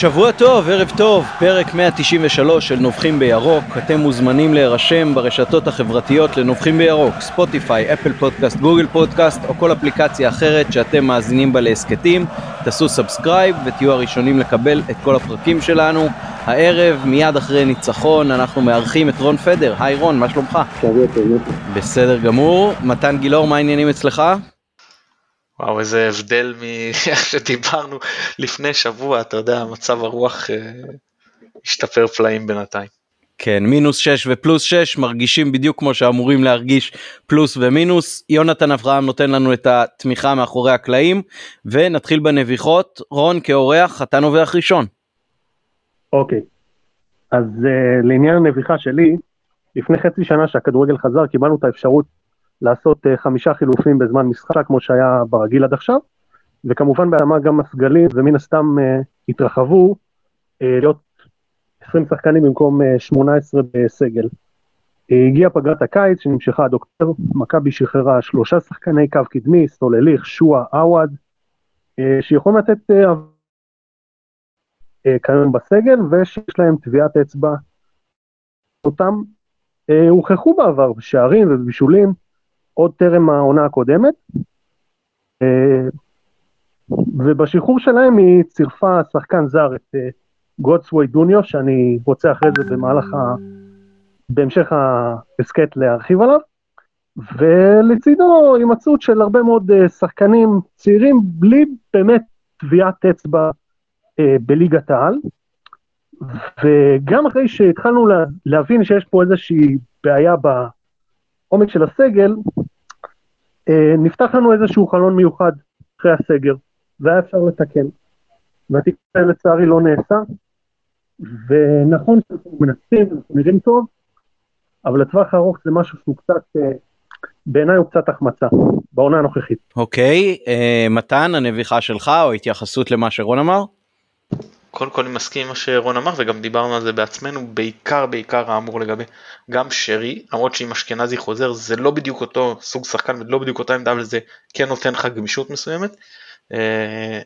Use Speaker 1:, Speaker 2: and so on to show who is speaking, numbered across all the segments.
Speaker 1: שבוע טוב, ערב טוב, פרק 193 של נובחים בירוק. אתם מוזמנים להירשם ברשתות החברתיות לנובחים בירוק, ספוטיפיי, אפל פודקאסט, גוגל פודקאסט או כל אפליקציה אחרת שאתם מאזינים בה להסכתים. תעשו subscribe ותהיו הראשונים לקבל את כל הפרקים שלנו. הערב, מיד אחרי ניצחון, אנחנו מארחים את רון פדר. היי רון, מה שלומך?
Speaker 2: שבוע טוב.
Speaker 1: בסדר גמור. מתן גילאור, מה העניינים אצלך?
Speaker 3: וואו איזה הבדל מאיך שדיברנו לפני שבוע אתה יודע מצב הרוח אה, השתפר פלאים בינתיים.
Speaker 1: כן, מינוס 6 ופלוס 6 מרגישים בדיוק כמו שאמורים להרגיש פלוס ומינוס. יונתן אברהם נותן לנו את התמיכה מאחורי הקלעים ונתחיל בנביחות. רון כאורח אתה נובח ראשון.
Speaker 2: אוקיי, אז uh, לעניין הנביחה שלי, לפני חצי שנה שהכדורגל חזר קיבלנו את האפשרות לעשות uh, חמישה חילופים בזמן משחק כמו שהיה ברגיל עד עכשיו, וכמובן בהתאמה גם הסגלים ומן הסתם uh, התרחבו uh, להיות 20 שחקנים במקום uh, 18 בסגל. הגיעה פגרת הקיץ שנמשכה עד אוקטובר, מכבי שחררה שלושה שחקני קו קדמי, סולליך, שועה, עווד, שיכולים לתת כיום בסגל ושיש להם טביעת אצבע אותם הוכחו בעבר בשערים ובבישולים עוד טרם העונה הקודמת, אה, ובשחרור שלהם היא צירפה שחקן זר, את אה, גודסווי דוניו, שאני רוצה אחרי זה במהלך ה... בהמשך ההסכת להרחיב עליו, ולצידו הימצאות של הרבה מאוד אה, שחקנים צעירים בלי באמת טביעת אצבע בליגת העל. וגם אחרי שהתחלנו להבין שיש פה איזושהי בעיה בעומק של הסגל, אה, נפתח לנו איזשהו חלון מיוחד אחרי הסגר, והיה אפשר לתקן. והתיקון לצערי לא נעשה, ונכון שאנחנו מנסים, אנחנו נראים טוב, אבל לטווח הארוך זה משהו שהוא קצת, אה, בעיניי הוא קצת החמצה, בעונה הנוכחית.
Speaker 1: אוקיי, אה, מתן, הנביכה שלך או התייחסות למה שרון אמר?
Speaker 3: קודם כל אני מסכים עם מה שרון אמר וגם דיברנו על זה בעצמנו בעיקר בעיקר האמור לגבי גם שרי למרות שאם אשכנזי חוזר זה לא בדיוק אותו סוג שחקן ולא בדיוק אותה עמדה אבל זה כן נותן לך גמישות מסוימת. אה,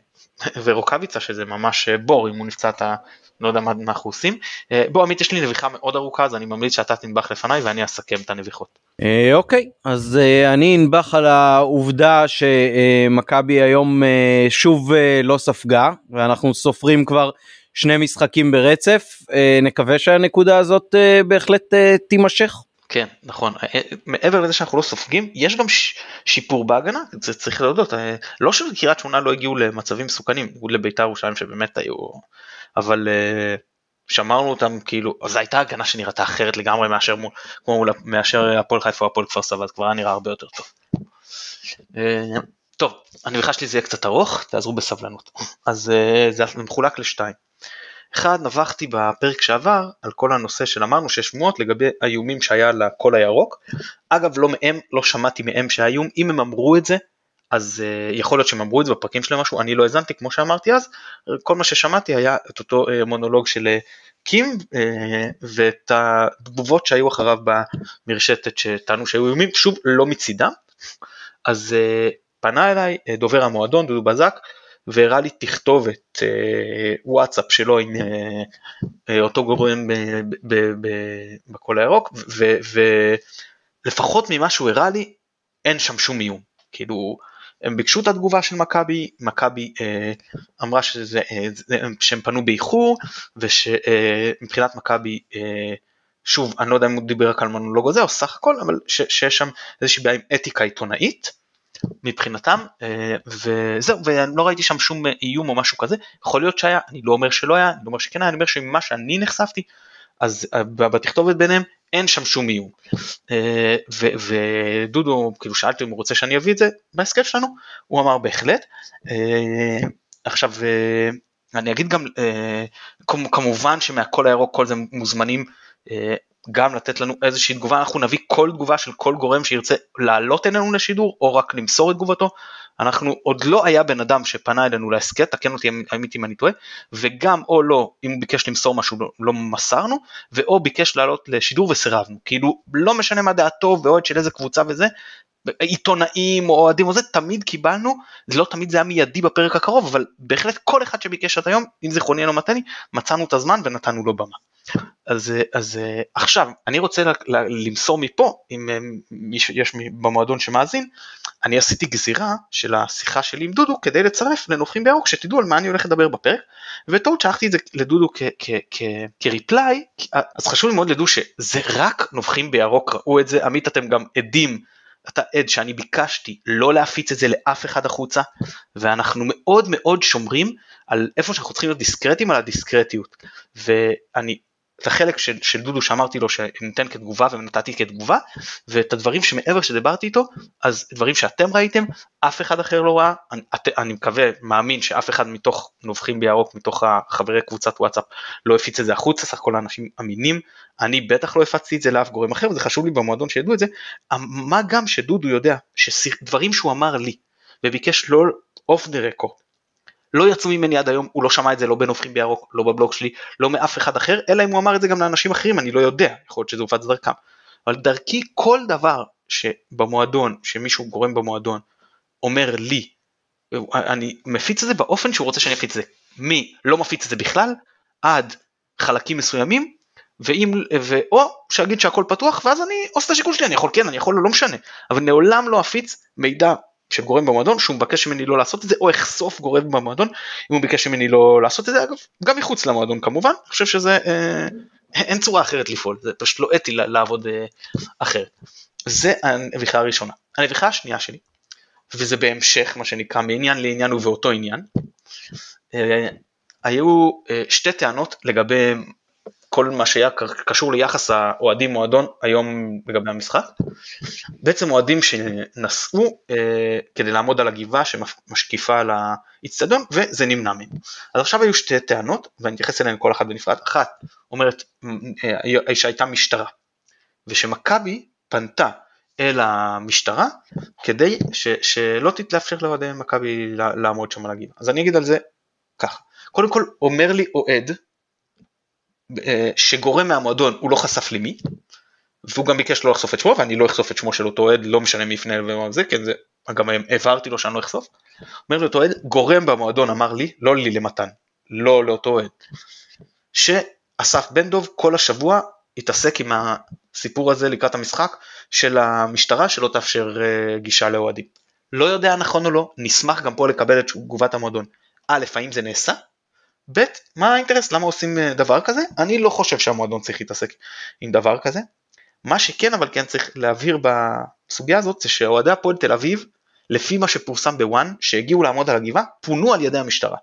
Speaker 3: ורוקאביצה שזה ממש בור אם הוא נפצע אתה לא יודע מה אנחנו עושים. אה, בוא עמית יש לי נביכה מאוד ארוכה אז אני ממליץ שאתה תנבח לפניי ואני אסכם את הנביחות.
Speaker 1: אה, אוקיי אז אני אנבח על העובדה שמכבי היום שוב לא ספגה ואנחנו סופרים כבר שני משחקים ברצף נקווה שהנקודה הזאת בהחלט תימשך.
Speaker 3: כן נכון מעבר לזה שאנחנו לא סופגים יש גם שיפור בהגנה זה צריך להודות לא שקריית שמונה לא הגיעו למצבים מסוכנים לביתר ירושלים שבאמת היו אבל שמרנו אותם כאילו זו הייתה הגנה שנראתה אחרת לגמרי מאשר כמו מאשר הפועל חיפה או הפועל כפר סבא כבר היה נראה הרבה יותר טוב. טוב הנביכה שלי זה יהיה קצת ארוך תעזרו בסבלנות אז זה מחולק לשתיים. אחד נבחתי בפרק שעבר על כל הנושא של אמרנו שיש שמועות לגבי האיומים שהיה לקול הירוק. אגב לא מהם לא שמעתי מהם שהאיום. אם הם אמרו את זה אז uh, יכול להיות שהם אמרו את זה בפרקים שלהם משהו, אני לא האזנתי כמו שאמרתי אז, כל מה ששמעתי היה את אותו uh, מונולוג של uh, קים uh, ואת התגובות שהיו אחריו במרשתת שטענו שהיו איומים, שוב לא מצידם, אז uh, פנה אליי uh, דובר המועדון דודו בזק והראה לי תכתובת uh, וואטסאפ שלו עם uh, uh, אותו גורם בקול הירוק ולפחות ממה שהוא הראה לי אין שם שום איום. כאילו הם ביקשו את התגובה של מכבי, מכבי אה, אמרה שזה, אה, שהם פנו באיחור ושמבחינת אה, מכבי אה, שוב אני לא יודע אם הוא דיבר רק על מונולוג הזה או סך הכל אבל ש, שיש שם איזושהי בעיה עם אתיקה עיתונאית מבחינתם אה, וזהו ואני לא ראיתי שם שום איום או משהו כזה יכול להיות שהיה אני לא אומר שלא היה אני לא אומר שכן היה אני אומר שממה שאני נחשפתי אז אה, בתכתובת ביניהם אין שם שום איום. אה, ודודו כאילו שאלתי אם הוא רוצה שאני אביא את זה בהסכת שלנו, הוא אמר בהחלט. עכשיו אני אגיד גם כמובן שמהכל הירוק כל זה מוזמנים גם לתת לנו איזושהי תגובה, אנחנו נביא כל תגובה של כל גורם שירצה לעלות אלינו לשידור או רק למסור את תגובתו. אנחנו עוד לא היה בן אדם שפנה אלינו להסכת, תקן אותי עמית אם אני טועה, וגם או לא, אם הוא ביקש למסור משהו לא, לא מסרנו, ואו ביקש לעלות לשידור וסירבנו, כאילו לא משנה מה דעתו ואוהד של איזה קבוצה וזה, עיתונאים או אוהדים או זה, תמיד קיבלנו, זה לא תמיד זה היה מיידי בפרק הקרוב, אבל בהחלט כל אחד שביקש עד היום, אם זיכרוני אינו מתני, מצאנו את הזמן ונתנו לו במה. אז, אז עכשיו אני רוצה למסור מפה אם יש במועדון שמאזין אני עשיתי גזירה של השיחה שלי עם דודו כדי לצרף לנובחים בירוק שתדעו על מה אני הולך לדבר בפרק וטעות שלחתי את זה לדודו כריפליי אז חשוב לי מאוד לדעו שזה רק נובחים בירוק ראו את זה עמית אתם גם עדים אתה עד שאני ביקשתי לא להפיץ את זה לאף אחד החוצה ואנחנו מאוד מאוד שומרים על איפה שאנחנו צריכים להיות דיסקרטים על הדיסקרטיות. ואני את החלק של, של דודו שאמרתי לו שניתן כתגובה ונתתי כתגובה ואת הדברים שמעבר שדיברתי איתו אז דברים שאתם ראיתם אף אחד אחר לא ראה. אני, אני מקווה מאמין שאף אחד מתוך נובחים בירוק מתוך החברי קבוצת וואטסאפ לא הפיץ את זה החוצה סך הכל האנשים אמינים. אני בטח לא הפצתי את זה לאף גורם אחר וזה חשוב לי במועדון שידעו את זה. מה גם שדודו יודע שדברים שהוא אמר לי וביקש לא off the record לא יצאו ממני עד היום, הוא לא שמע את זה לא בנובחים בירוק, לא בבלוג שלי, לא מאף אחד אחר, אלא אם הוא אמר את זה גם לאנשים אחרים, אני לא יודע, יכול להיות שזה הופץ דרכם. אבל דרכי כל דבר שבמועדון, שמישהו גורם במועדון, אומר לי, אני מפיץ את זה באופן שהוא רוצה שאני אפיץ את זה. מי לא מפיץ את זה בכלל, עד חלקים מסוימים, ואם, ו, או שאגיד שהכל פתוח, ואז אני עושה את השיקול שלי, אני יכול כן, אני יכול לא, לא משנה, אבל לעולם לא אפיץ מידע של גורם במועדון שהוא מבקש ממני לא לעשות את זה או אחשוף גורם במועדון אם הוא ביקש ממני לא לעשות את זה אגב גם מחוץ למועדון כמובן אני חושב שזה אה, אין צורה אחרת לפעול זה פשוט לא אתי לעבוד אה, אחרת. זה הנביכה הראשונה. הנביכה השנייה שלי וזה בהמשך מה שנקרא מעניין לעניין ובאותו עניין אה, היו אה, שתי טענות לגבי כל מה שהיה קשור ליחס האוהדים מועדון היום לגבי המשחק. בעצם אוהדים שנסעו אה, כדי לעמוד על הגבעה שמשקיפה על האיצטדיון וזה נמנע מהם. אז עכשיו היו שתי טענות ואני אתייחס אליהן כל אחת בנפרד. אחת אומרת אה, שהייתה משטרה ושמכבי פנתה אל המשטרה כדי ש, שלא תתאפשר לאוהדי מכבי לעמוד שם על הגבעה. אז אני אגיד על זה ככה. קודם כל אומר לי אוהד אה, שגורם מהמועדון הוא לא חשף לי מי, והוא גם ביקש לא לחשוף את שמו ואני לא אחשוף את שמו של אותו אוהד לא משנה מי יפנה ומה זה כן זה גם העברתי לו שאני לא אחשוף. אומר לי אותו אוהד גורם במועדון אמר לי לא לי למתן לא לאותו אוהד שאסף בן דוב כל השבוע התעסק עם הסיפור הזה לקראת המשחק של המשטרה שלא תאפשר אה, גישה לאוהדים. לא יודע נכון או לא נשמח גם פה לקבל את תגובת המועדון. א' האם זה נעשה ב', מה האינטרס? למה עושים אה, דבר כזה? אני לא חושב שהמועדון צריך להתעסק עם דבר כזה. מה שכן אבל כן צריך להבהיר בסוגיה הזאת זה שאוהדי הפועל תל אביב, לפי מה שפורסם בוואן, שהגיעו לעמוד על הגבעה, פונו על ידי המשטרה.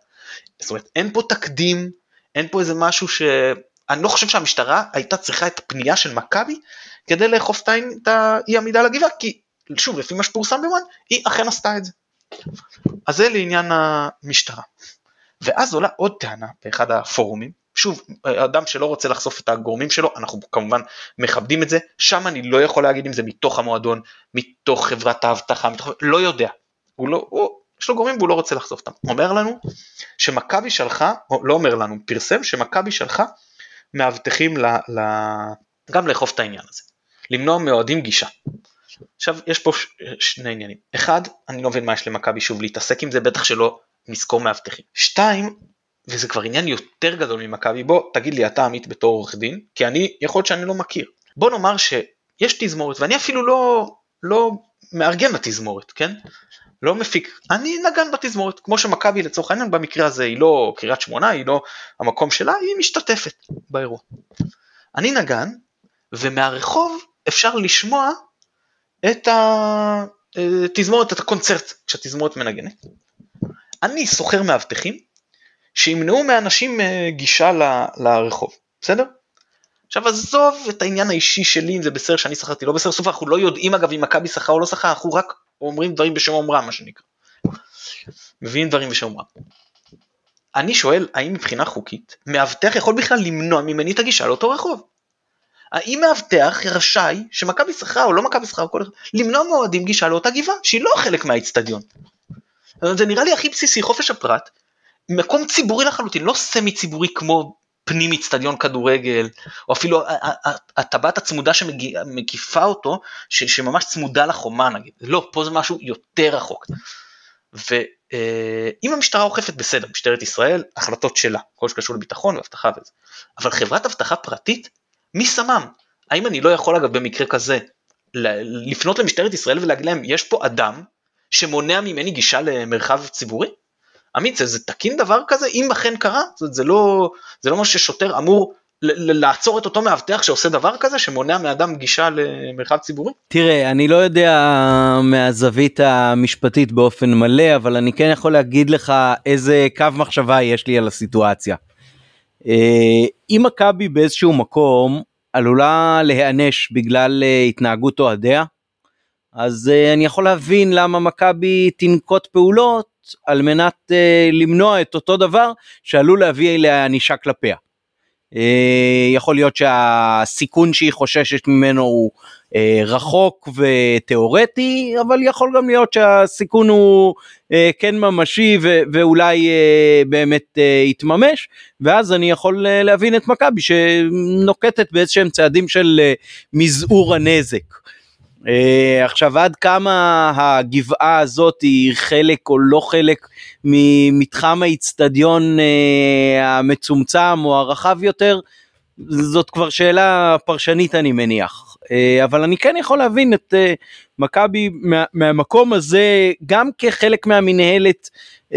Speaker 3: זאת אומרת, אין פה תקדים, אין פה איזה משהו ש... אני לא חושב שהמשטרה הייתה צריכה את הפנייה של מכבי כדי לאכוף את האי עמידה על הגבעה, כי שוב, לפי מה שפורסם בוואן, היא אכן עשתה את זה. אז זה לעניין המשטרה. ואז עולה עוד טענה באחד הפורומים, שוב, אדם שלא רוצה לחשוף את הגורמים שלו, אנחנו כמובן מכבדים את זה, שם אני לא יכול להגיד אם זה מתוך המועדון, מתוך חברת האבטחה, מתוך... לא יודע, הוא לא, הוא, יש לו גורמים והוא לא רוצה לחשוף אותם. אומר לנו שמכבי שלחה, או לא אומר לנו, פרסם שמכבי שלחה מאבטחים ל, ל, גם לאכוף את העניין הזה, למנוע מאוהדים גישה. עכשיו יש פה ש, שני עניינים, אחד, אני לא מבין מה יש למכבי שוב להתעסק עם זה, בטח שלא משכור מאבטחים. שתיים, וזה כבר עניין יותר גדול ממכבי, בוא תגיד לי אתה עמית בתור עורך דין, כי אני, יכול להיות שאני לא מכיר. בוא נאמר שיש תזמורת, ואני אפילו לא, לא מארגן בתזמורת, כן? לא מפיק, אני נגן בתזמורת, כמו שמכבי לצורך העניין במקרה הזה היא לא קריית שמונה, היא לא המקום שלה, היא משתתפת באירוע. אני נגן, ומהרחוב אפשר לשמוע את התזמורת, את הקונצרט, כשהתזמורת מנגנת. אני שוכר מאבטחים שימנעו מאנשים אה, גישה לרחוב, בסדר? עכשיו עזוב את העניין האישי שלי אם זה בסדר שאני שכרתי לא בסדר, סוף אנחנו לא יודעים אגב אם מכבי שכר או לא שכר, אנחנו רק אומרים דברים בשם אומרם מה שנקרא. מביאים דברים בשם אומרם. אני שואל האם מבחינה חוקית מאבטח יכול בכלל למנוע ממני את הגישה לאותו רחוב? האם מאבטח רשאי שמכבי שכרה או לא מכבי שכרה למנוע מאוהדים גישה לאותה גבעה שהיא לא חלק מהאיצטדיון? זה נראה לי הכי בסיסי, חופש הפרט, מקום ציבורי לחלוטין, לא סמי ציבורי כמו פנים אצטדיון כדורגל, או אפילו הטבעת הצמודה שמקיפה אותו, ש, שממש צמודה לחומה נגיד, לא, פה זה משהו יותר רחוק. ואם המשטרה אוכפת בסדר, משטרת ישראל, החלטות שלה, כל שקשור לביטחון ואבטחה וזה, אבל חברת אבטחה פרטית, מי שמם? האם אני לא יכול אגב במקרה כזה לפנות למשטרת ישראל ולהגיד להם, יש פה אדם שמונע ממני גישה למרחב ציבורי? עמית, זה, זה תקין דבר כזה? אם אכן קרה, זה, זה לא זה לא מה ששוטר אמור לעצור את אותו מאבטח שעושה דבר כזה שמונע מאדם גישה למרחב ציבורי?
Speaker 1: תראה אני לא יודע מהזווית המשפטית באופן מלא אבל אני כן יכול להגיד לך איזה קו מחשבה יש לי על הסיטואציה. אה, אם מכבי באיזשהו מקום עלולה להיענש בגלל אה, התנהגות אוהדיה אז אה, אני יכול להבין למה מכבי תנקוט פעולות על מנת uh, למנוע את אותו דבר שעלול להביא לענישה כלפיה. Uh, יכול להיות שהסיכון שהיא חוששת ממנו הוא רחוק ותיאורטי, אבל יכול גם להיות שהסיכון הוא כן ממשי ו- ואולי באמת יתממש, ואז אני יכול להבין את מכבי שנוקטת באיזשהם צעדים של מזעור הנזק. Uh, עכשיו עד כמה הגבעה הזאת היא חלק או לא חלק ממתחם האיצטדיון uh, המצומצם או הרחב יותר, זאת כבר שאלה פרשנית אני מניח. Uh, אבל אני כן יכול להבין את uh, מכבי מה, מהמקום הזה גם כחלק מהמנהלת uh,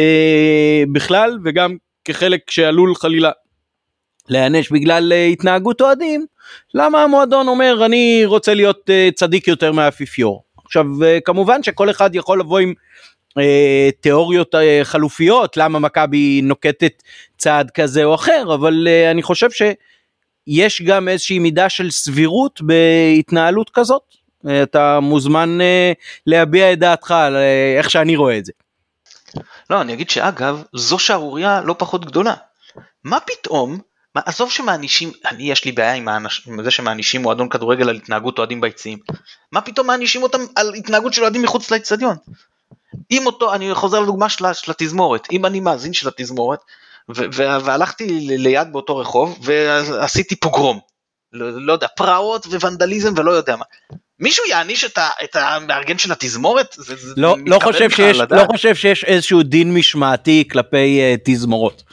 Speaker 1: בכלל וגם כחלק שעלול חלילה להיענש בגלל uh, התנהגות אוהדים, למה המועדון אומר אני רוצה להיות uh, צדיק יותר מהאפיפיור. עכשיו uh, כמובן שכל אחד יכול לבוא עם uh, תיאוריות חלופיות למה מכבי נוקטת צעד כזה או אחר, אבל אני חושב שיש גם איזושהי מידה של סבירות בהתנהלות כזאת. אתה מוזמן להביע את דעתך על איך שאני רואה את זה.
Speaker 3: לא, אני אגיד שאגב, זו שערורייה לא פחות גדולה. מה פתאום מה, עזוב שמענישים, אני יש לי בעיה עם, האנש, עם זה שמענישים מועדון כדורגל על התנהגות אוהדים ביציעים. מה פתאום מענישים אותם על התנהגות של אוהדים מחוץ לאצטדיון? אם אותו, אני חוזר לדוגמה של, של התזמורת, אם אני מאזין של התזמורת, ו- ו- והלכתי ליד באותו רחוב ועשיתי פוגרום, לא, לא יודע, פרעות וונדליזם ולא יודע מה. מישהו יעניש את, ה- את המארגן של התזמורת? זה,
Speaker 1: לא, לא, חושב שיש, לא חושב שיש איזשהו דין משמעתי כלפי uh, תזמורות.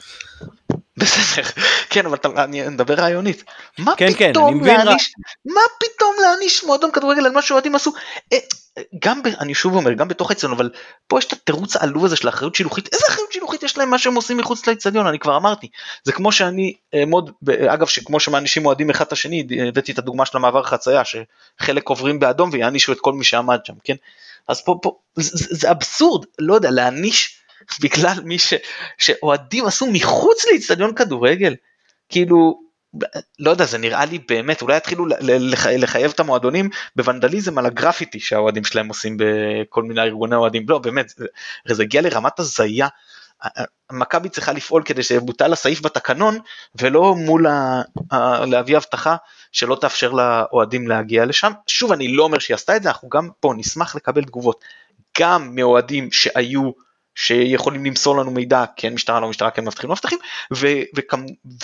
Speaker 3: בסדר, כן אבל אני מדבר רעיונית. מה כן, כן פתאום כן, להעניש, מה פתאום להעניש מועדון כדורגל על מה שאוהדים עשו? אה, גם, ב, אני שוב אומר, גם בתוך האצטדיון, אבל פה יש את התירוץ העלוב הזה של אחריות שילוחית, איזה אחריות שילוחית יש להם מה שהם עושים מחוץ לאצטדיון, אני כבר אמרתי. זה כמו שאני אעמוד, אגב, שכמו שמענישים אוהדים אחד את השני, הבאתי את הדוגמה של המעבר חצייה, שחלק עוברים באדום ויענישו את כל מי שעמד שם, כן? אז פה, פה, זה, זה, זה אבסורד, לא יודע, להעניש בגלל מי ש... שאוהדים עשו מחוץ לאיצטדיון כדורגל. כאילו, לא יודע, זה נראה לי באמת, אולי יתחילו לח... לחייב את המועדונים בוונדליזם על הגרפיטי שהאוהדים שלהם עושים בכל מיני ארגוני אוהדים. לא, באמת, זה, זה הגיע לרמת הזיה. מכבי צריכה לפעול כדי שיבוטל הסעיף בתקנון ולא מול ה... ה... להביא הבטחה שלא תאפשר לאוהדים להגיע לשם. שוב, אני לא אומר שהיא עשתה את זה, אנחנו גם פה נשמח לקבל תגובות גם מאוהדים שהיו שיכולים למסור לנו מידע, כן משטרה, לא משטרה, כן מבטחים, לא מבטחים,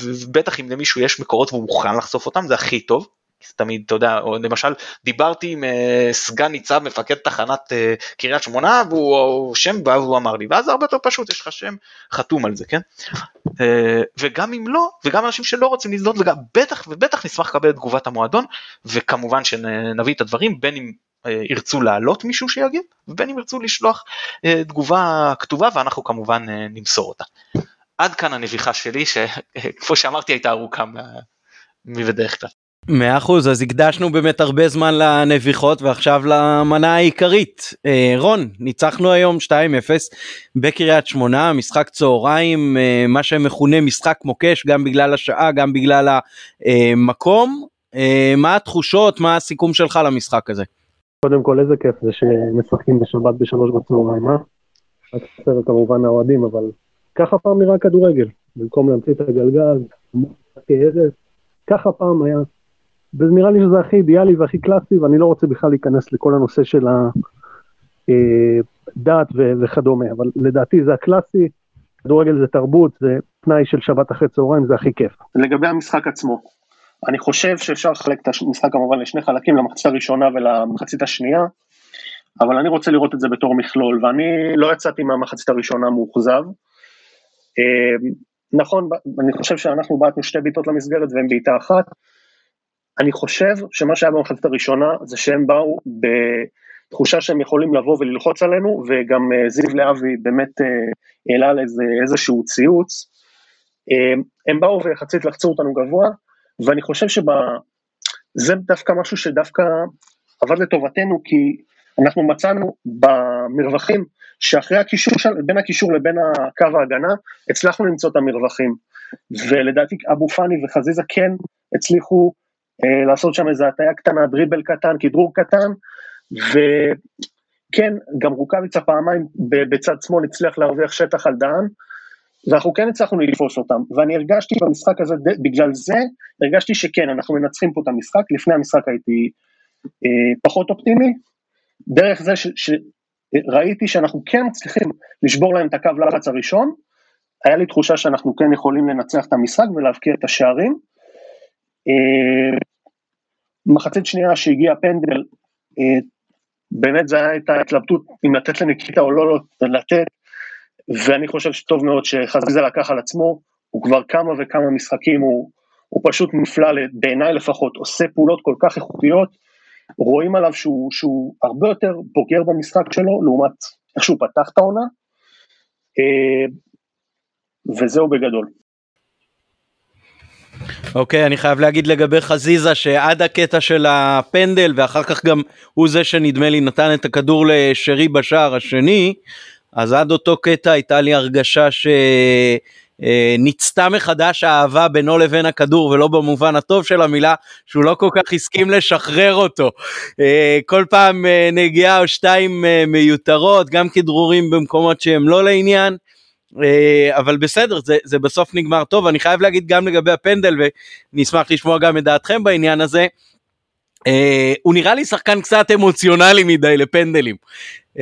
Speaker 3: ובטח אם למישהו יש מקורות והוא מוכן לחשוף אותם, זה הכי טוב. תמיד, אתה יודע, או למשל, דיברתי עם uh, סגן ניצב מפקד תחנת uh, קריית שמונה, והוא שם בא והוא אמר לי, ואז זה הרבה יותר פשוט, יש לך שם חתום על זה, כן? Uh, וגם אם לא, וגם אנשים שלא רוצים להזדהות, וגם בטח ובטח נשמח לקבל את תגובת המועדון, וכמובן שנביא את הדברים, בין אם ירצו להעלות מישהו שיגיב ובין אם ירצו לשלוח אה, תגובה כתובה ואנחנו כמובן אה, נמסור אותה. עד כאן הנביכה שלי שכמו שאמרתי הייתה ארוכה מבדרך כלל.
Speaker 1: מאה אחוז אז הקדשנו באמת הרבה זמן לנביחות ועכשיו למנה העיקרית רון ניצחנו היום 2-0 בקריית שמונה משחק צהריים מה שמכונה משחק מוקש גם בגלל השעה גם בגלל המקום מה התחושות מה הסיכום שלך למשחק הזה.
Speaker 2: קודם כל איזה כיף זה שמשחקים בשבת בשלוש בצהריים, אה? רק חסר כמובן האוהדים, אבל ככה פעם נראה כדורגל, במקום להמציא את הגלגל, ככה פעם היה. ונראה לי שזה הכי אידיאלי והכי קלאסי, ואני לא רוצה בכלל להיכנס לכל הנושא של הדת אה, וכדומה, אבל לדעתי זה הקלאסי, כדורגל זה תרבות, זה פנאי של שבת אחרי צהריים, זה הכי כיף. לגבי המשחק עצמו, אני חושב שאפשר לחלק את המשחק כמובן לשני חלקים, למחצית הראשונה ולמחצית השנייה, אבל אני רוצה לראות את זה בתור מכלול, ואני לא יצאתי מהמחצית הראשונה מאוכזב. אה, נכון, אני חושב שאנחנו בעטנו שתי בעיטות למסגרת והם בעיטה אחת. אני חושב שמה שהיה במחצית הראשונה זה שהם באו בתחושה שהם יכולים לבוא וללחוץ עלינו, וגם אה, זיו להבי באמת אה, העלה על איזה, איזשהו ציוץ. הם באו ויחסית לחצו אותנו גבוה, ואני חושב שזה דווקא משהו שדווקא עבד לטובתנו, כי אנחנו מצאנו במרווחים שאחרי הקישור, בין הקישור לבין קו ההגנה, הצלחנו למצוא את המרווחים. ולדעתי אבו פאני וחזיזה כן הצליחו אה, לעשות שם איזה הטיה קטנה, דריבל קטן, כדרור קטן, וכן, גם רוקאביצה פעמיים בצד שמאל הצליח להרוויח שטח על דהן, ואנחנו כן הצלחנו לתפוס אותם, ואני הרגשתי במשחק הזה, בגלל זה הרגשתי שכן, אנחנו מנצחים פה את המשחק, לפני המשחק הייתי אה, פחות אופטימי, דרך זה שראיתי שאנחנו כן מצליחים לשבור להם את הקו לחץ הראשון, היה לי תחושה שאנחנו כן יכולים לנצח את המשחק ולהבקיע את השערים. אה, מחצית שנייה שהגיע פנדל, אה, באמת זה היה את ההתלבטות אם לתת לניקיטה או לא לתת, ואני חושב שטוב מאוד שחזיזה לקח על עצמו, הוא כבר כמה וכמה משחקים, הוא, הוא פשוט מופלא, בעיניי לפחות, עושה פעולות כל כך איכותיות, רואים עליו שהוא, שהוא הרבה יותר בוגר במשחק שלו, לעומת איך שהוא פתח את העונה, אה, וזהו בגדול.
Speaker 1: אוקיי, okay, אני חייב להגיד לגבי חזיזה שעד הקטע של הפנדל ואחר כך גם הוא זה שנדמה לי נתן את הכדור לשרי בשער השני, אז עד אותו קטע הייתה לי הרגשה שניצתה מחדש האהבה בינו לבין הכדור ולא במובן הטוב של המילה שהוא לא כל כך הסכים לשחרר אותו. אה, כל פעם אה, נגיעה או שתיים אה, מיותרות גם כדרורים במקומות שהם לא לעניין. אבל בסדר זה, זה בסוף נגמר טוב אני חייב להגיד גם לגבי הפנדל ונשמח לשמוע גם את דעתכם בעניין הזה. הוא נראה לי שחקן קצת אמוציונלי מדי לפנדלים. Uh,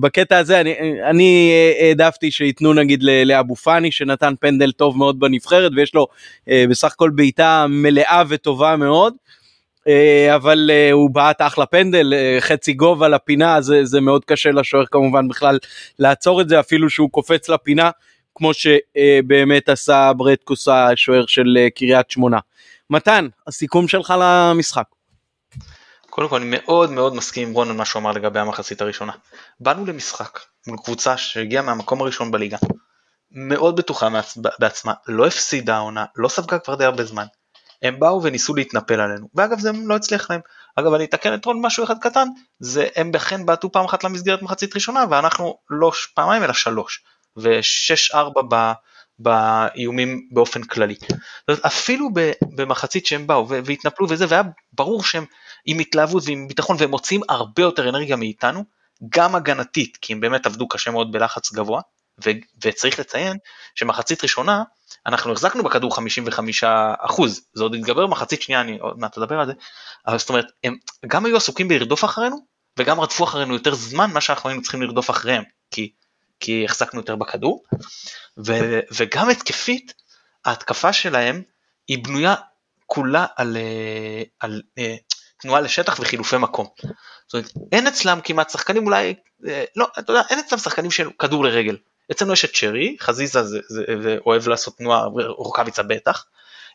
Speaker 1: בקטע הזה אני, אני העדפתי שייתנו נגיד לאבו פאני שנתן פנדל טוב מאוד בנבחרת ויש לו uh, בסך הכל בעיטה מלאה וטובה מאוד. uh, אבל uh, הוא בעט אחלה פנדל, uh, חצי גובה לפינה, זה, זה מאוד קשה לשוער כמובן בכלל לעצור את זה, אפילו שהוא קופץ לפינה, כמו שבאמת עשה ברדקוס השוער של קריית שמונה. מתן, הסיכום שלך למשחק.
Speaker 3: קודם כל אני מאוד מאוד מסכים עם רון על מה שהוא אמר לגבי המחצית הראשונה. באנו למשחק מול קבוצה שהגיעה מהמקום הראשון בליגה, מאוד בטוחה בעצמה, לא הפסידה העונה, לא ספגה כבר די הרבה זמן. הם באו וניסו להתנפל עלינו, ואגב זה לא הצליח להם. אגב אני אתקן את רון משהו אחד קטן, זה הם אכן בעטו פעם אחת למסגרת מחצית ראשונה ואנחנו לא פעמיים אלא שלוש, ושש ארבע באיומים באופן כללי. זאת אפילו במחצית שהם באו והתנפלו וזה, והיה ברור שהם עם התלהבות ועם ביטחון והם מוציאים הרבה יותר אנרגיה מאיתנו, גם הגנתית, כי הם באמת עבדו קשה מאוד בלחץ גבוה, וצריך לציין שמחצית ראשונה אנחנו החזקנו בכדור 55 אחוז, זה עוד התגבר מחצית שנייה, אני עוד מעט אדבר על זה, אבל זאת אומרת, הם גם היו עסוקים בלרדוף אחרינו, וגם רדפו אחרינו יותר זמן מה שאנחנו היינו צריכים לרדוף אחריהם, כי, כי החזקנו יותר בכדור, ו- וגם התקפית, ההתקפה שלהם היא בנויה כולה על, אה, על, על אה, תנועה לשטח וחילופי מקום. זאת אומרת, אין אצלם כמעט שחקנים אולי, אה, לא, אתה יודע, אין אצלם שחקנים של כדור לרגל. אצלנו יש את שרי, חזיזה זה, זה, זה אוהב לעשות תנועה, רוקאביצה בטח.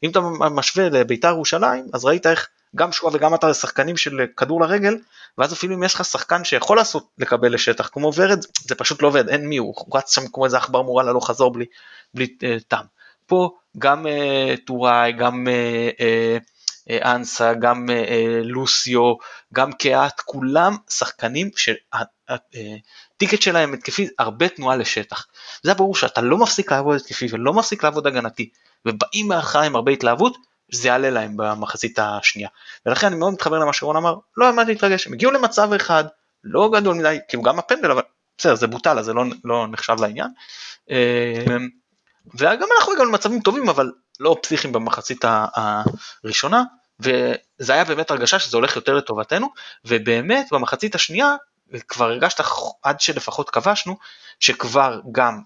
Speaker 3: אם אתה משווה לביתר ירושלים, אז ראית איך גם שואה וגם אתה שחקנים של כדור לרגל, ואז אפילו אם יש לך שחקן שיכול לעשות לקבל לשטח כמו ורד, זה פשוט לא עובד, אין מי, הוא רץ שם כמו איזה עכבר מורל הלוך חזור בלי, בלי uh, טעם. פה גם uh, טוראי, גם uh, uh, אה, אנסה, גם אה, אה, לוסיו, גם קהת, כולם שחקנים שהטיקט שלהם התקפי, הרבה תנועה לשטח. זה ברור שאתה לא מפסיק לעבוד התקפי ולא מפסיק לעבוד הגנתי, ובאים מאחורי עם הרבה התלהבות, זה יעלה להם במחצית השנייה. ולכן אני מאוד מתחבר למה שרון אמר, לא האמנתי להתרגש, הם הגיעו למצב אחד, לא גדול מדי, כאילו גם הפנדל, אבל בסדר, זה בוטל, אז זה לא, לא נחשב לעניין. וגם אנחנו הגענו למצבים טובים, אבל לא פסיכיים במחצית הראשונה, וזה היה באמת הרגשה שזה הולך יותר לטובתנו, ובאמת במחצית השנייה כבר הרגשת עד שלפחות כבשנו, שכבר גם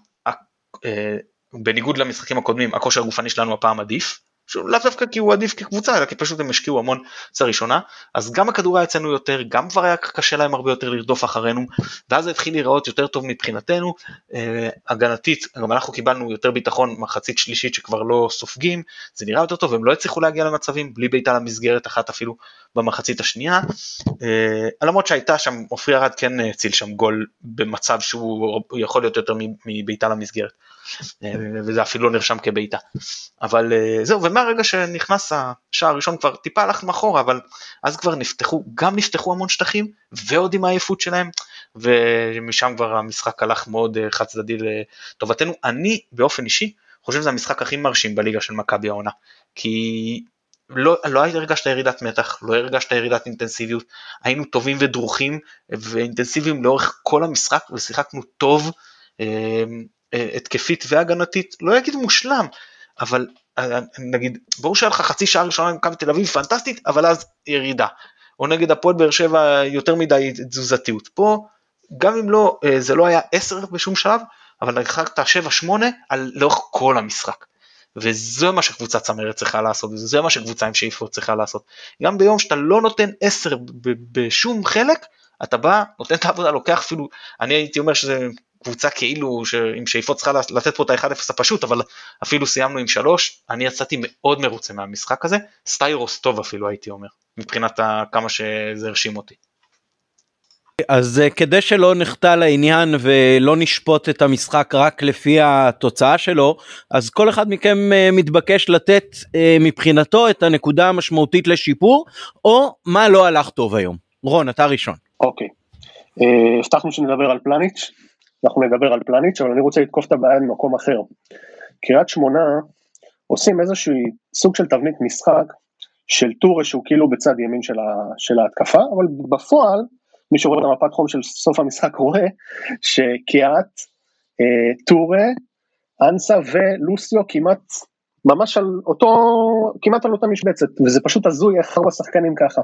Speaker 3: בניגוד למשחקים הקודמים הכושר הגופני שלנו הפעם עדיף, לאו דווקא כי הוא עדיף כקבוצה, אלא כי פשוט הם השקיעו המון קבוצה ראשונה, אז גם הכדור היה אצלנו יותר, גם כבר היה קשה להם הרבה יותר לרדוף אחרינו, ואז זה התחיל להיראות יותר טוב מבחינתנו, אה, הגנתית, גם אנחנו קיבלנו יותר ביטחון מחצית שלישית שכבר לא סופגים, זה נראה יותר טוב, הם לא הצליחו להגיע למצבים, בלי בעיטה למסגרת אחת אפילו במחצית השנייה, אה, למרות שהייתה שם, עופרי ארד כן הציל שם גול במצב שהוא יכול להיות יותר מבעיטה למסגרת. אה, וזה אפילו לא נרשם כבעיטה. אבל אה, זהו, ומהרגע שנכנס השער הראשון כבר טיפה הלכנו אחורה, אבל אז כבר נפתחו, גם נפתחו המון שטחים, ועוד עם העייפות שלהם, ומשם כבר המשחק הלך מאוד חד צדדי לטובתנו. אני באופן אישי חושב שזה המשחק הכי מרשים בליגה של מכבי העונה, כי לא, לא הרגשת ירידת מתח, לא הרגשת ירידת אינטנסיביות, היינו טובים ודרוכים ואינטנסיביים לאורך כל המשחק ושיחקנו טוב. אה, התקפית והגנתית, לא אגיד מושלם, אבל אה, נגיד, ברור שהיה לך חצי שעה ראשונה עם מכבי תל אביב פנטסטית, אבל אז ירידה. או נגד הפועל באר שבע יותר מדי תזוזתיות. פה, גם אם לא, אה, זה לא היה 10 בשום שלב, אבל לקחת 7-8 על לאורך כל המשחק. וזה מה שקבוצה צמרת צריכה לעשות, וזה מה שקבוצה עם שאיפות צריכה לעשות. גם ביום שאתה לא נותן 10 בשום חלק, אתה בא, נותן את העבודה, לוקח אפילו, אני הייתי אומר שזה קבוצה כאילו עם שאיפות צריכה לתת פה את ה-1-0 הפשוט, אבל אפילו סיימנו עם 3, אני יצאתי מאוד מרוצה מהמשחק הזה, סטיירוס טוב אפילו הייתי אומר, מבחינת כמה שזה הרשים אותי.
Speaker 1: אז אה, כדי שלא נחטא לעניין ולא נשפוט את המשחק רק לפי התוצאה שלו, אז כל אחד מכם אה, מתבקש לתת אה, מבחינתו את הנקודה המשמעותית לשיפור, או מה לא הלך טוב היום. רון, אתה ראשון.
Speaker 2: אוקיי. הבטחנו שנדבר על פלניץ', אנחנו נדבר על פלניץ', אבל אני רוצה לתקוף את הבעיה ממקום אחר. קריית שמונה עושים איזשהו סוג של תבנית משחק של טורה שהוא כאילו בצד ימין של, ההתקפה, אבל בפועל, מי שרואה את המפת חום של סוף המשחק רואה שקיאט, אה, טורה, אנסה ולוסיו כמעט ממש על אותו, כמעט על אותה משבצת, וזה פשוט הזוי איך ארבע שחקנים ככה.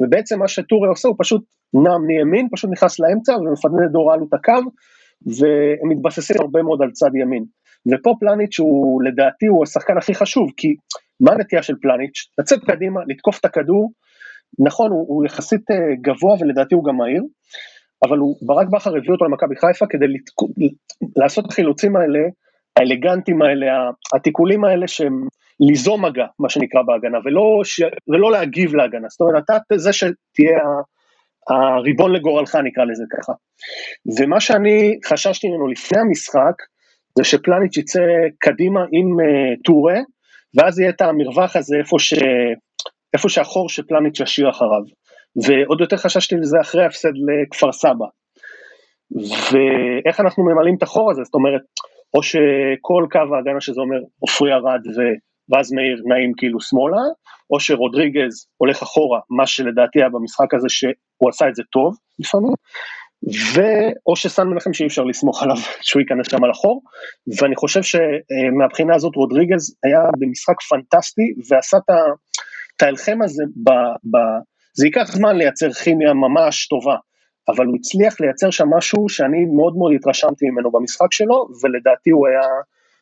Speaker 2: ובעצם מה שטורה עושה הוא פשוט נע מימין, פשוט נכנס לאמצע ומפדנד את דור אלו את הקו, והם מתבססים הרבה מאוד על צד ימין. ופה פלניץ' הוא לדעתי הוא השחקן הכי חשוב, כי מה הנטייה של פלניץ'? לצאת קדימה, לתקוף את הכדור, נכון הוא, הוא יחסית אה, גבוה ולדעתי הוא גם מהיר, אבל הוא, ברק בכר הביא אותו למכבי חיפה כדי לתק... לעשות את החילוצים האלה, האלגנטים האלה, התיקולים האלה שהם ליזום מגע, מה שנקרא בהגנה, ולא, ש... ולא להגיב להגנה, זאת אומרת אתה זה שתהיה הריבון לגורלך נקרא לזה ככה. ומה שאני חששתי ממנו לפני המשחק, זה שפלניץ' יצא קדימה עם uh, טורה, ואז יהיה את המרווח הזה איפה, ש... איפה שהחור שפלניץ' ישאיר אחריו. ועוד יותר חששתי לזה אחרי ההפסד לכפר סבא. ואיך אנחנו ממלאים את החור הזה, זאת אומרת, או שכל קו ההגנה שזה אומר עופרי ארד ואז מאיר נעים כאילו שמאלה, או שרודריגז הולך אחורה, מה שלדעתי היה במשחק הזה שהוא עשה את זה טוב לפעמים, ואו ששם מנחם שאי אפשר לסמוך עליו שהוא ייכנס שם על החור, ואני חושב שמבחינה הזאת רודריגז היה במשחק פנטסטי ועשה את האלחם הזה, ב, ב, זה ייקח זמן לייצר כימיה ממש טובה, אבל הוא הצליח לייצר שם משהו שאני מאוד מאוד התרשמתי ממנו במשחק שלו, ולדעתי הוא היה,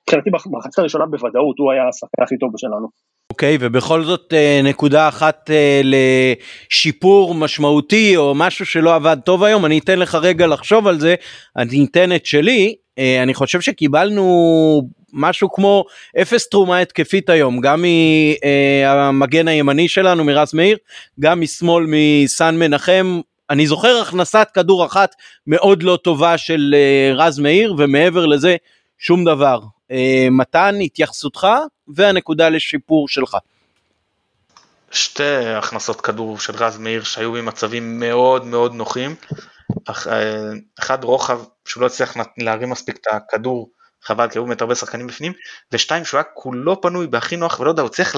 Speaker 2: מבחינתי בחצי הראשונה בוודאות הוא היה השחקן הכי טוב שלנו.
Speaker 1: אוקיי, okay, ובכל זאת אה, נקודה אחת אה, לשיפור משמעותי או משהו שלא עבד טוב היום, אני אתן לך רגע לחשוב על זה, אני אתן את שלי, אה, אני חושב שקיבלנו משהו כמו אפס תרומה התקפית היום, גם מהמגן הימני שלנו מרז מאיר, גם משמאל מסן מנחם, אני זוכר הכנסת כדור אחת מאוד לא טובה של רז מאיר ומעבר לזה שום דבר. מתן התייחסותך והנקודה לשיפור שלך.
Speaker 3: שתי הכנסות כדור של רז מאיר שהיו במצבים מאוד מאוד נוחים. אחד רוחב שהוא לא הצליח להרים מספיק את הכדור, חבל כי היו באמת הרבה שחקנים בפנים, ושתיים שהוא היה כולו פנוי בהכי נוח ולא יודע, הוא צריך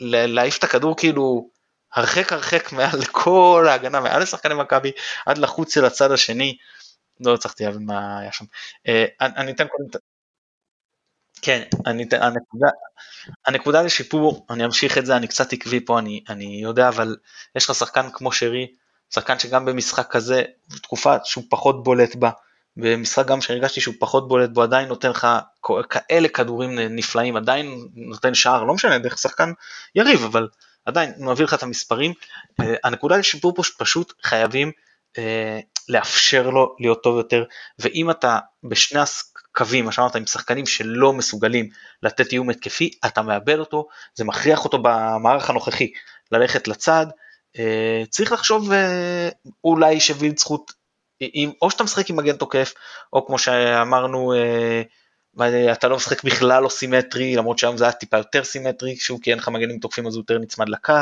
Speaker 3: להעיף את הכדור כאילו הרחק הרחק מעל לכל ההגנה, מעל לשחקני מכבי, עד לחוץ של הצד השני. לא הצלחתי להבין מה היה שם. אה, אני אתן קודם כן, אני, הנקודה, הנקודה לשיפור, אני אמשיך את זה, אני קצת עקבי פה, אני, אני יודע, אבל יש לך שחקן כמו שרי, שחקן שגם במשחק כזה, תקופה שהוא פחות בולט בה, במשחק גם שהרגשתי שהוא פחות בולט בו עדיין נותן לך כאלה כדורים נפלאים עדיין נותן שער לא משנה דרך שחקן יריב אבל עדיין מביא לך את המספרים. אה, הנקודה לשיפור פה פשוט חייבים אה, לאפשר לו להיות טוב יותר ואם אתה בשני הקווים מה שאמרת עם שחקנים שלא מסוגלים לתת איום התקפי אתה מאבד אותו זה מכריח אותו במערך הנוכחי ללכת לצד. אה, צריך לחשוב אולי שווילד זכות אם, או שאתה משחק עם מגן תוקף, או כמו שאמרנו, אה, אתה לא משחק בכלל לא סימטרי, למרות שהיום זה היה טיפה יותר סימטרי, שהוא כי אין לך מגנים תוקפים אז הוא יותר נצמד לקו,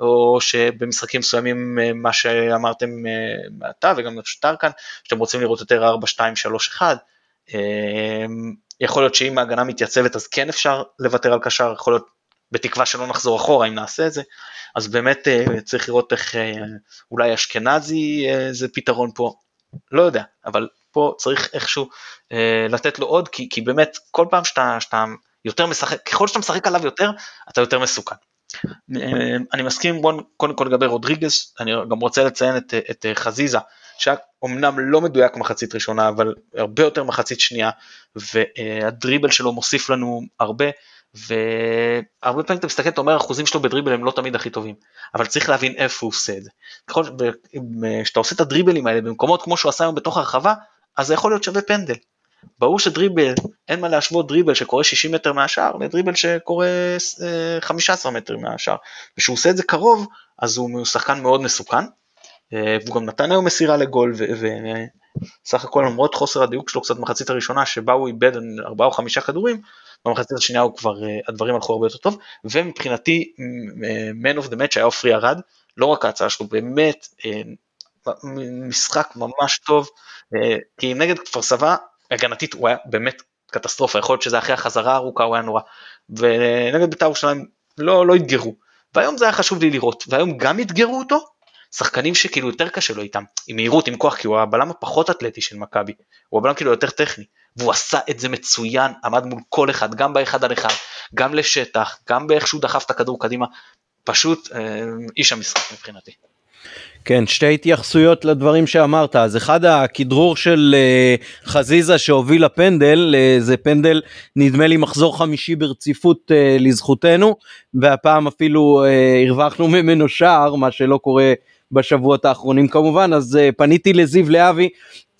Speaker 3: או שבמשחקים מסוימים, אה, מה שאמרתם אה, אתה וגם שטר כאן, שאתם רוצים לראות יותר 4, 2, 3, 1, יכול להיות שאם ההגנה מתייצבת אז כן אפשר לוותר על קשר, יכול להיות בתקווה שלא נחזור אחורה אם נעשה את זה, אז באמת צריך לראות איך אולי אשכנזי זה פתרון פה, לא יודע, אבל פה צריך איכשהו אה, לתת לו עוד, כי, כי באמת כל פעם שאתה, שאתה יותר משחק, ככל שאתה משחק עליו יותר, אתה יותר מסוכן. אה, אני מסכים בוא קודם כל לגבי רודריגז, אני גם רוצה לציין את, את חזיזה, שהיה אומנם לא מדויק מחצית ראשונה, אבל הרבה יותר מחצית שנייה, והדריבל שלו מוסיף לנו הרבה, והרבה פעמים אתה מסתכל, אתה אומר, האחוזים שלו בדריבל הם לא תמיד הכי טובים, אבל צריך להבין איפה הוא עושה את זה. ככל שאתה עושה את הדריבלים האלה במקומות כמו שהוא עשה היום בתוך הרחבה, אז זה יכול להיות שווה פנדל. ברור שדריבל, אין מה להשוות דריבל שקורה 60 מטר מהשאר לדריבל שקורה 15 אה, מטר מהשאר. וכשהוא עושה את זה קרוב, אז הוא שחקן מאוד מסוכן. אה, והוא גם נתן היום מסירה לגול, וסך הכל למרות חוסר הדיוק שלו קצת במחצית הראשונה, שבה הוא איבד 4 או 5 כדורים, במחצית השנייה הוא כבר, אה, הדברים הלכו הרבה יותר טוב, ומבחינתי Man of the Match היה עופרי ארד, לא רק ההצעה שלו, באמת משחק ממש טוב, אה, כי נגד כפר סבא, הגנתית הוא היה באמת קטסטרופה, יכול להיות שזה אחרי החזרה הארוכה הוא היה נורא, ונגד בית"ר ירושלים לא, לא אתגרו, והיום זה היה חשוב לי לראות, והיום גם אתגרו אותו, שחקנים שכאילו יותר קשה לו איתם, עם מהירות, עם כוח, כי הוא הבלם הפחות אתלטי של מכבי, הוא הבלם כאילו יותר טכני, והוא עשה את זה מצוין, עמד מול כל אחד, גם באחד על אחד, גם לשטח, גם באיך שהוא דחף את הכדור קדימה, פשוט אה, איש המשחק מבחינתי.
Speaker 1: כן, שתי התייחסויות לדברים שאמרת. אז אחד, הכדרור של uh, חזיזה שהוביל לפנדל, uh, זה פנדל נדמה לי מחזור חמישי ברציפות uh, לזכותנו, והפעם אפילו uh, הרווחנו ממנו שער, מה שלא קורה בשבועות האחרונים כמובן, אז uh, פניתי לזיו להבי אה,